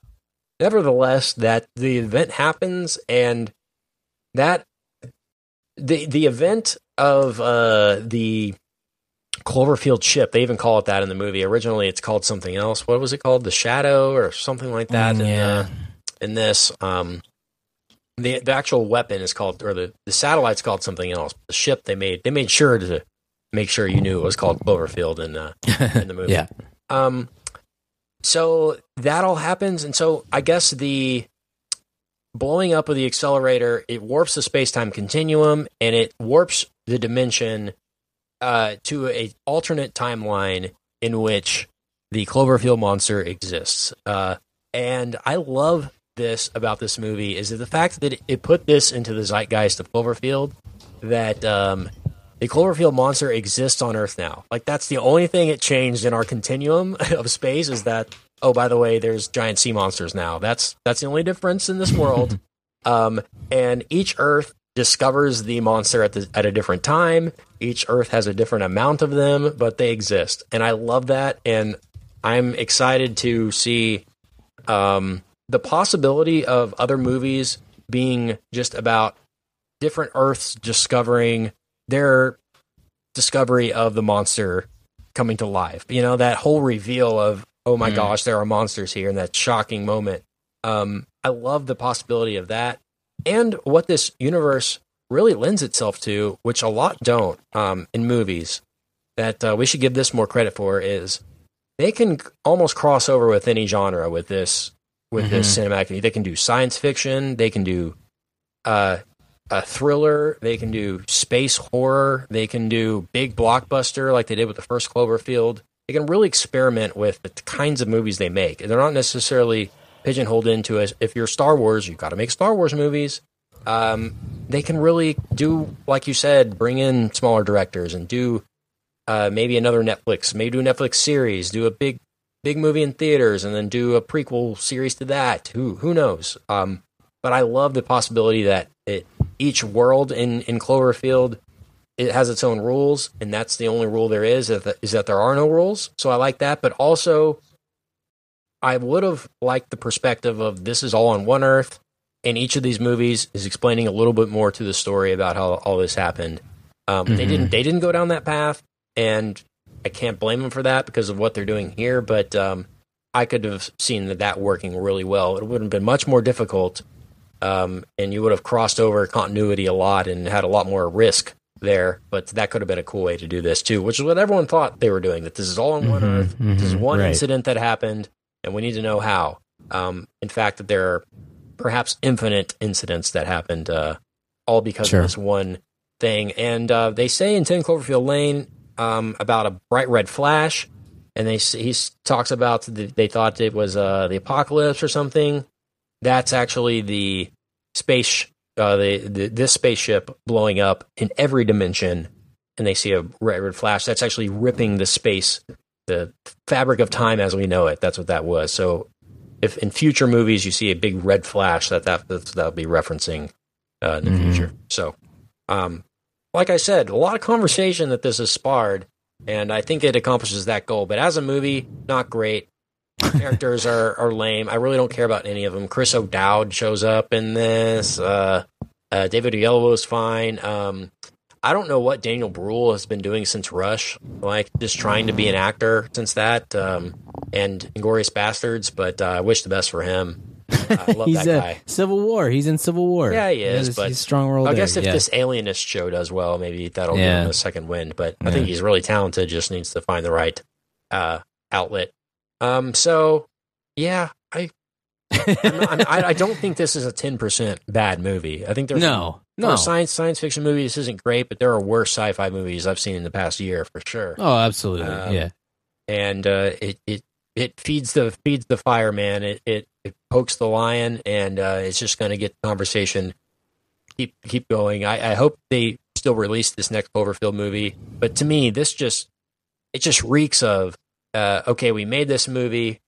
nevertheless, that the event happens and that the the event of uh, the Cloverfield ship. They even call it that in the movie. Originally, it's called something else. What was it called? The Shadow or something like that. Mm, in, yeah. uh, in this, um, the the actual weapon is called, or the the satellite's called something else. The ship they made, they made sure to make sure you knew it was called Cloverfield in uh, [laughs] in the movie. yeah Um, so that all happens, and so I guess the blowing up of the accelerator it warps the space time continuum, and it warps the dimension uh, to a alternate timeline in which the Cloverfield monster exists. Uh, And I love this about this movie is that the fact that it put this into the zeitgeist of Cloverfield that um, the Cloverfield monster exists on Earth now. Like that's the only thing it changed in our continuum [laughs] of space is that oh by the way there's giant sea monsters now. That's that's the only difference in this world. [laughs] um, and each Earth discovers the monster at the, at a different time. Each Earth has a different amount of them, but they exist, and I love that. And I'm excited to see um, the possibility of other movies being just about different Earths discovering their discovery of the monster coming to life. You know, that whole reveal of, oh my Mm. gosh, there are monsters here, and that shocking moment. Um, I love the possibility of that. And what this universe really lends itself to, which a lot don't um, in movies, that uh, we should give this more credit for, is they can almost cross over with any genre with this with this cinematic. They can do science fiction. They can do uh, a thriller. They can do space horror. They can do big blockbuster like they did with the first Cloverfield. They can really experiment with the kinds of movies they make. They're not necessarily pigeonholed into as if you're Star Wars, you've got to make Star Wars movies. Um, they can really do, like you said, bring in smaller directors and do uh, maybe another Netflix, maybe do a Netflix series, do a big big movie in theaters, and then do a prequel series to that. Who who knows? Um, but I love the possibility that it, each world in in Cloverfield it has its own rules, and that's the only rule there is is that, there are no rules. So I like that, but also I would have liked the perspective of this is all on one Earth, and each of these movies is explaining a little bit more to the story about how all this happened. Um, They didn't they didn't go down that path, and I can't blame them for that because of what they're doing here. But um, I could have seen that, that working really well. It would have been much more difficult, um, and you would have crossed over continuity a lot and had a lot more risk there. But that could have been a cool way to do this too, which is what everyone thought they were doing. That this is all on one Earth. This is one right. incident that happened, and we need to know how. Um, in fact, that there are perhaps infinite incidents that happened, uh, all because Sure. of this one thing. And uh, they say in Ten Cloverfield Lane um, about a bright red flash, and they he talks about the, they thought it was uh, the apocalypse or something. That's actually the space, uh, the, the this spaceship blowing up in every dimension, and they see a red, red flash. That's actually ripping the space, the fabric of time as we know it. That's what that was. So, if in future movies you see a big red flash, that that that'll be referencing uh, in the future. So, um, like I said, a lot of conversation that this has sparred, and I think it accomplishes that goal. But as a movie, not great. Characters are, are lame. I really don't care about any of them. Chris O'Dowd shows up in this. Uh, uh, David Oyelowo is fine. Um, I don't know what Daniel Bruhl has been doing since Rush, like just trying to be an actor since that, um, and Inglourious Basterds. But uh, I wish the best for him. I love [laughs] He's that a guy. Civil War. He's in Civil War. Yeah, he is, He's, but he's strong role. I there, guess if yeah. this Alienist show does well, maybe that'll give Yeah. him a second wind. But I think he's really talented. Just needs to find the right uh, outlet. Um, so yeah, I. I'm not, I'm, I, I don't think this is a ten percent bad movie. I think there's no, no. science science fiction movie. This isn't great, but there are worse sci-fi movies I've seen in the past year for sure. Oh, absolutely. Um, yeah. and uh, it it it feeds the feeds the fire, man. It it, it pokes the lion, and uh, it's just going to get the conversation keep keep going. I, I hope they still release this next Cloverfield movie, but to me, this just it just reeks of uh, okay, we made this movie.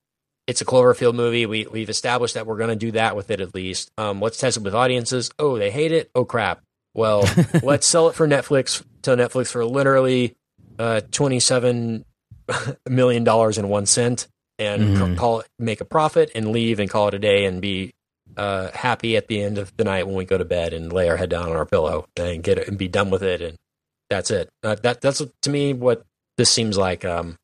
It's a Cloverfield movie. We we've established that we're going to do that with it at least. Um, let's test it with audiences. Oh, they hate it. Oh crap. Well, [laughs] let's sell it for Netflix to Netflix for literally uh, twenty seven [laughs] million dollars and one cent, and Mhm. c- call it, make a profit, and leave and call it a day, and be uh, happy at the end of the night when we go to bed and lay our head down on our pillow and get it and be done with it, and that's it. Uh, that that's to me what this seems like. Um,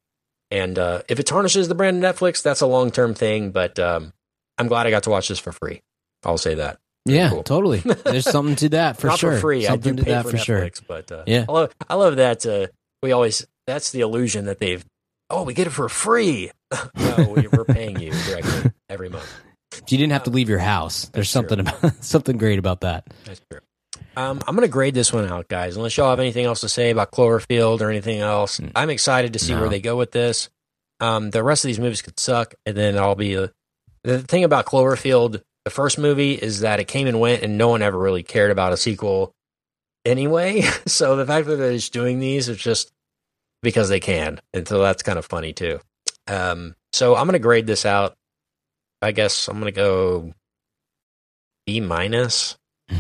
and uh, if it tarnishes the brand of Netflix, that's a long term thing. But um, I'm glad I got to watch this for free. I'll say that. Yeah, cool. totally. There's [laughs] something to that for Not sure. for free. Something I do to that for, for sure. But uh, Yeah. I love, I love that uh, we always that's the illusion that they've. Oh, we get it for free. No, we, we're paying you directly every month. You didn't have to leave your house. There's something about [laughs] something great about that. That's true. Um, I'm going to grade this one out, guys. Unless y'all have anything else to say about Cloverfield or anything else, I'm excited to see No. where they go with this. Um, the rest of these movies could suck, and then I'll be uh, the thing about Cloverfield, the first movie, is that it came and went, and no one ever really cared about a sequel anyway. [laughs] so the fact that they're just doing these is just because they can, and so that's kind of funny too. Um, so I'm gonna grade this out. I guess I'm gonna go B minus. [laughs]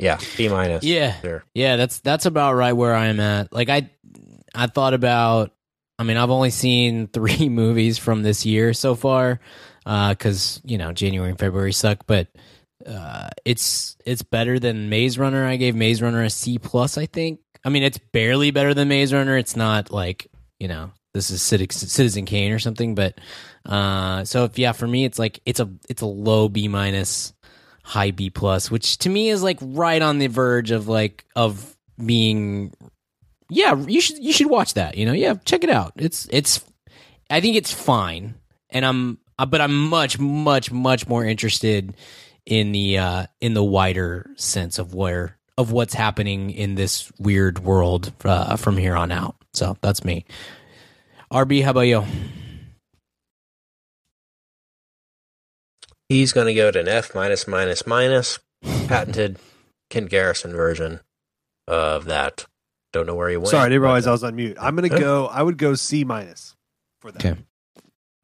Yeah, B minus. Yeah. Sure. Yeah, that's that's about right where I am at. Like I I thought about I mean, I've only seen [laughs] 3 movies from this year so far uh cuz, you know, January and February suck, but uh it's it's better than Maze Runner. I gave Maze Runner a C plus, I think. I mean, it's barely better than Maze Runner. It's not like, you know, this is Citizen Kane or something, but uh so if yeah, for me it's like it's a it's a low B minus high B plus, which to me is like right on the verge of like of being yeah, you should you should watch that, you know. Yeah, check it out. It's it's I think it's fine. And I'm uh, but I'm much much much more interested in the uh in the wider sense of where of what's happening in this weird world uh, from here on out. So, that's me. RB, how about you? He's going to go to an F minus minus minus patented Kent Garrison version of that. Don't know where he went. Sorry, I didn't realize I was on mute. I'm gonna go. I would go C minus for that. Okay.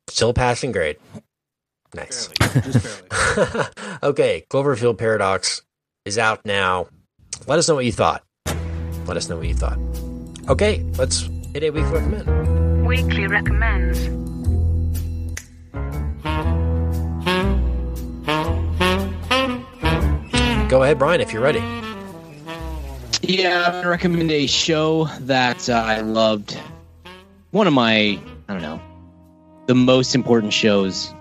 Still passing grade. Nice. Barely, just barely. [laughs] okay, Cloverfield Paradox is out now. Let us know what you thought. Let us know what you thought. Okay, let's hit a week recommend. Weekly recommends. Go ahead, Brian, if you're ready. Yeah, I'm gonna recommend a show that uh, I loved. One of my, I don't know, the most important shows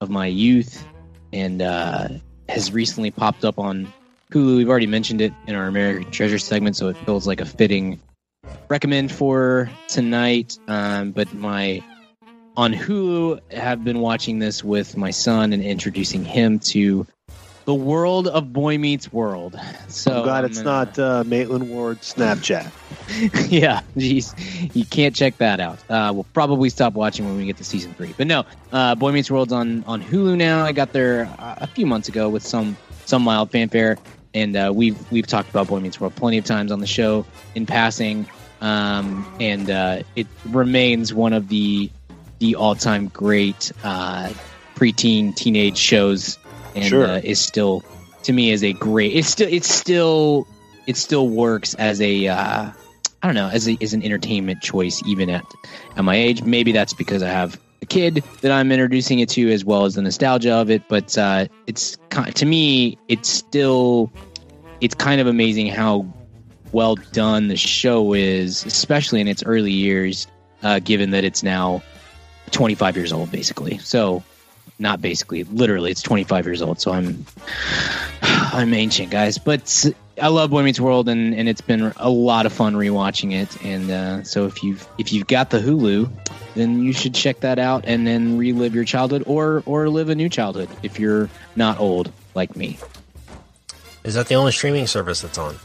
of my youth, and uh, has recently popped up on Hulu. We've already mentioned it in our American Treasure segment, so it feels like a fitting recommend for tonight. Um, but my on Hulu, have been watching this with my son and introducing him to the world of Boy Meets World. So I'm glad I'm it's not uh, Maitland Ward Snapchat. [laughs] yeah, geez, you can't check that out. Uh, we'll probably stop watching when we get to season three. But no, uh, Boy Meets World's on on Hulu now. I got there uh, a few months ago with some some mild fanfare, and uh, we've we've talked about Boy Meets World plenty of times on the show in passing, um, and uh, it remains one of the the all time great uh, preteen teenage shows, and Sure. uh, is still to me is a great. It's still it's still it still works as a uh, I don't know as a, as an entertainment choice even at at my age. Maybe that's because I have a kid that I'm introducing it to as well as the nostalgia of it. But uh, it's to me it's still it's kind of amazing how well done the show is, especially in its early years. Uh, given that it's now 25 years old, basically. So not basically, literally, it's 25 years old. So I'm [sighs] I'm ancient, guys. But I love Boy Meets World, and, and it's been a lot of fun rewatching it. And uh, so if you've if you've got the Hulu, then you should check that out and then relive your childhood, or or live a new childhood if you're not old like me. Is that the only streaming service that's on?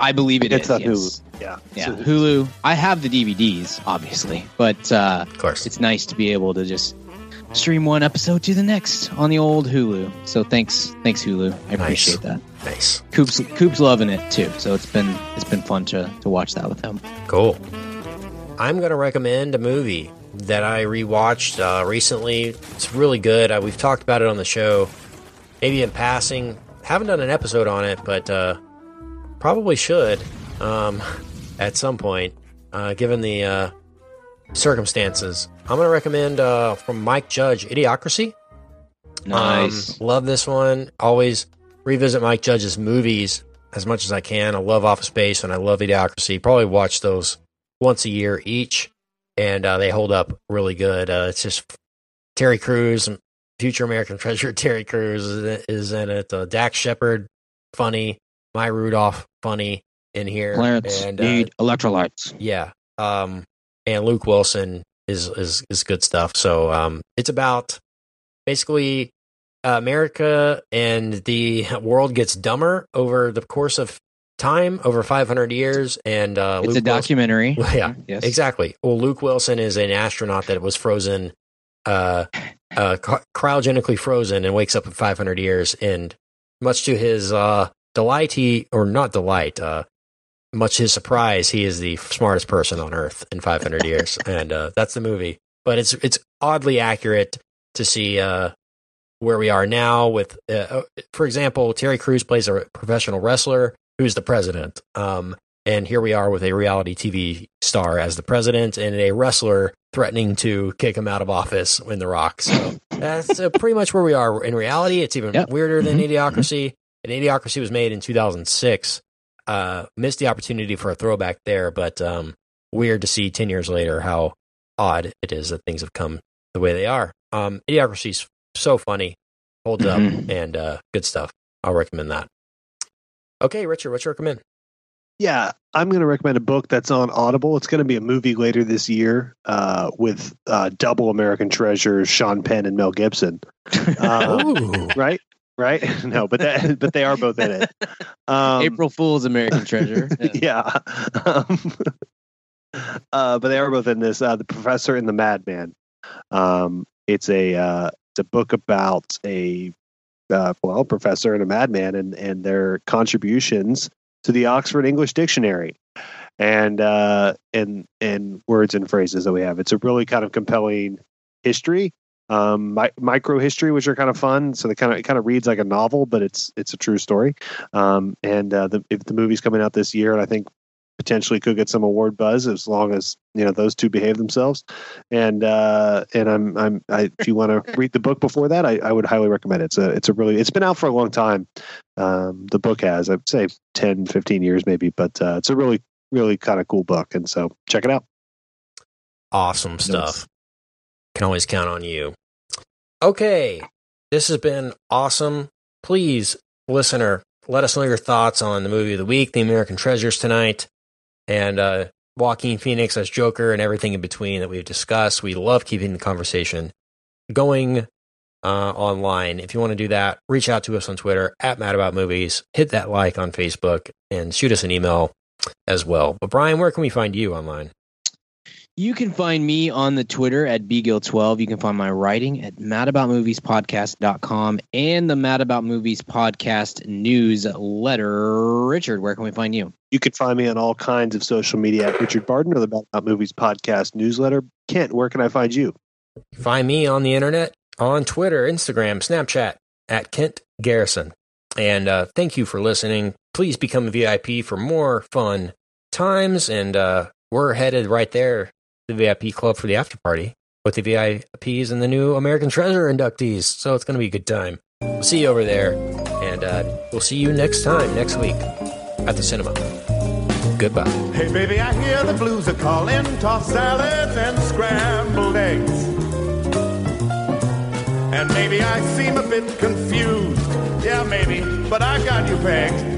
I believe it is. It's on yes. Hulu. Yeah. Yeah, So- Hulu. I have the DVDs, obviously, but uh, Of course. it's nice to be able to just stream one episode to the next on the old Hulu. So thanks, thanks Hulu. I Nice. appreciate that. nice. Coop's Coop's loving it too. So it's been it's been fun to to watch that with him. Cool. I'm going to recommend a movie that I rewatched uh, recently. It's really good. Uh, we've talked about it on the show, maybe in passing. Haven't done an episode on it, but uh, probably should um, at some point, uh, given the uh, circumstances. I'm going to recommend uh, from Mike Judge, Idiocracy. Nice. Um, love this one. Always revisit Mike Judge's movies as much as I can. I love Office Space and I love Idiocracy. Probably watch those once a year each, and uh, they hold up really good. Uh, it's just Terry Crews, future American [laughs] treasure. Terry Crews is, in it. Uh, Dax Shepard, funny. Maya Rudolph, funny in here. Clarence and, uh, need electrolytes. yeah. Um, and Luke Wilson is is is good stuff. So um, it's about basically uh, America and the world gets dumber over the course of time, over 500 years. And uh, It's Luke a documentary. [laughs] Well, yeah, Yes. exactly. Well, Luke Wilson is an astronaut that was frozen uh, uh, cryogenically frozen and wakes up in 500 years. And much to his uh, delight, he or not delight, uh, much his surprise, he is the smartest person on Earth in 500 [laughs] years, and uh, that's the movie. But it's it's oddly accurate to see uh, where we are now. With, uh, uh, for example, Terry Crews plays a professional wrestler who's the president, um, and here we are with a reality TV star as the president and a wrestler threatening to kick him out of office in The Rock. So that's uh, pretty much where we are in reality. It's even Yep. weirder than Mhm. Idiocracy. And Idiocracy was made in 2006. Uh, missed the opportunity for a throwback there, but um, weird to see 10 years later how odd it is that things have come the way they are. Um, Idiocracy's so funny, holds up, Mhm. and uh, good stuff. I'll recommend that. Okay, Richard, what you recommend? Yeah, I'm going to recommend a book that's on Audible. It's going to be a movie later this year uh, with uh, double American treasures, Sean Penn and Mel Gibson. [laughs] Uh, right? Right? [laughs] No, but that, [laughs] but they are both in it. [laughs] Um, April Fool's American Treasure. yeah. Um, uh, but they are both in this. Uh, the Professor and the Madman. Um, it's a uh, it's a book about a uh, well professor and a madman and and their contributions to the Oxford English Dictionary. And uh, and and words and phrases that we have. It's a really kind of compelling history, um, mi- micro history, which are kind of fun. So they kind of it kind of reads like a novel, but it's it's a true story. Um, and uh, the if the movie's coming out this year, and I think potentially could get some award buzz as long as you know those two behave themselves. And uh, and I'm I'm I, if you want to [laughs] read the book before that, I, I would highly recommend it. It's a it's a really it's been out for a long time. Um, the book has I'd say 10, 15 years maybe, but uh, it's a really really kind of cool book. And so check it out. Awesome stuff. Can always count on you. Okay. This has been awesome. Please, listener, let us know your thoughts on the movie of the week, The American Treasures tonight, and uh, Joaquin Phoenix as Joker and everything in between that we've discussed. We love keeping the conversation going uh, online. If you want to do that, reach out to us on Twitter at Mad About Movies. Hit that like on Facebook and shoot us an email as well. But Brian, where can we find you online? You can find me on the Twitter at bgill12. You can find my writing at madaboutmoviespodcast.com and the Mad About Movies podcast newsletter. Richard, where can we find you? You can find me on all kinds of social media at Richard Barden or the Mad About Movies podcast newsletter. Kent, where can I find you? Find me on the internet, on Twitter, Instagram, Snapchat at Kent Garrison. And uh, thank you for listening. Please become a VIP for more fun times. And uh, we're headed right there, the VIP club for the after party with the VIPs and the new American Treasure inductees. So it's going to be a good time. We'll see you over there. And uh, we'll see you next time, next week at the cinema. Goodbye. Hey, baby, I hear the blues are calling. Tossed salads and scrambled eggs. And maybe I seem a bit confused. Yeah, maybe, but I got you pegged.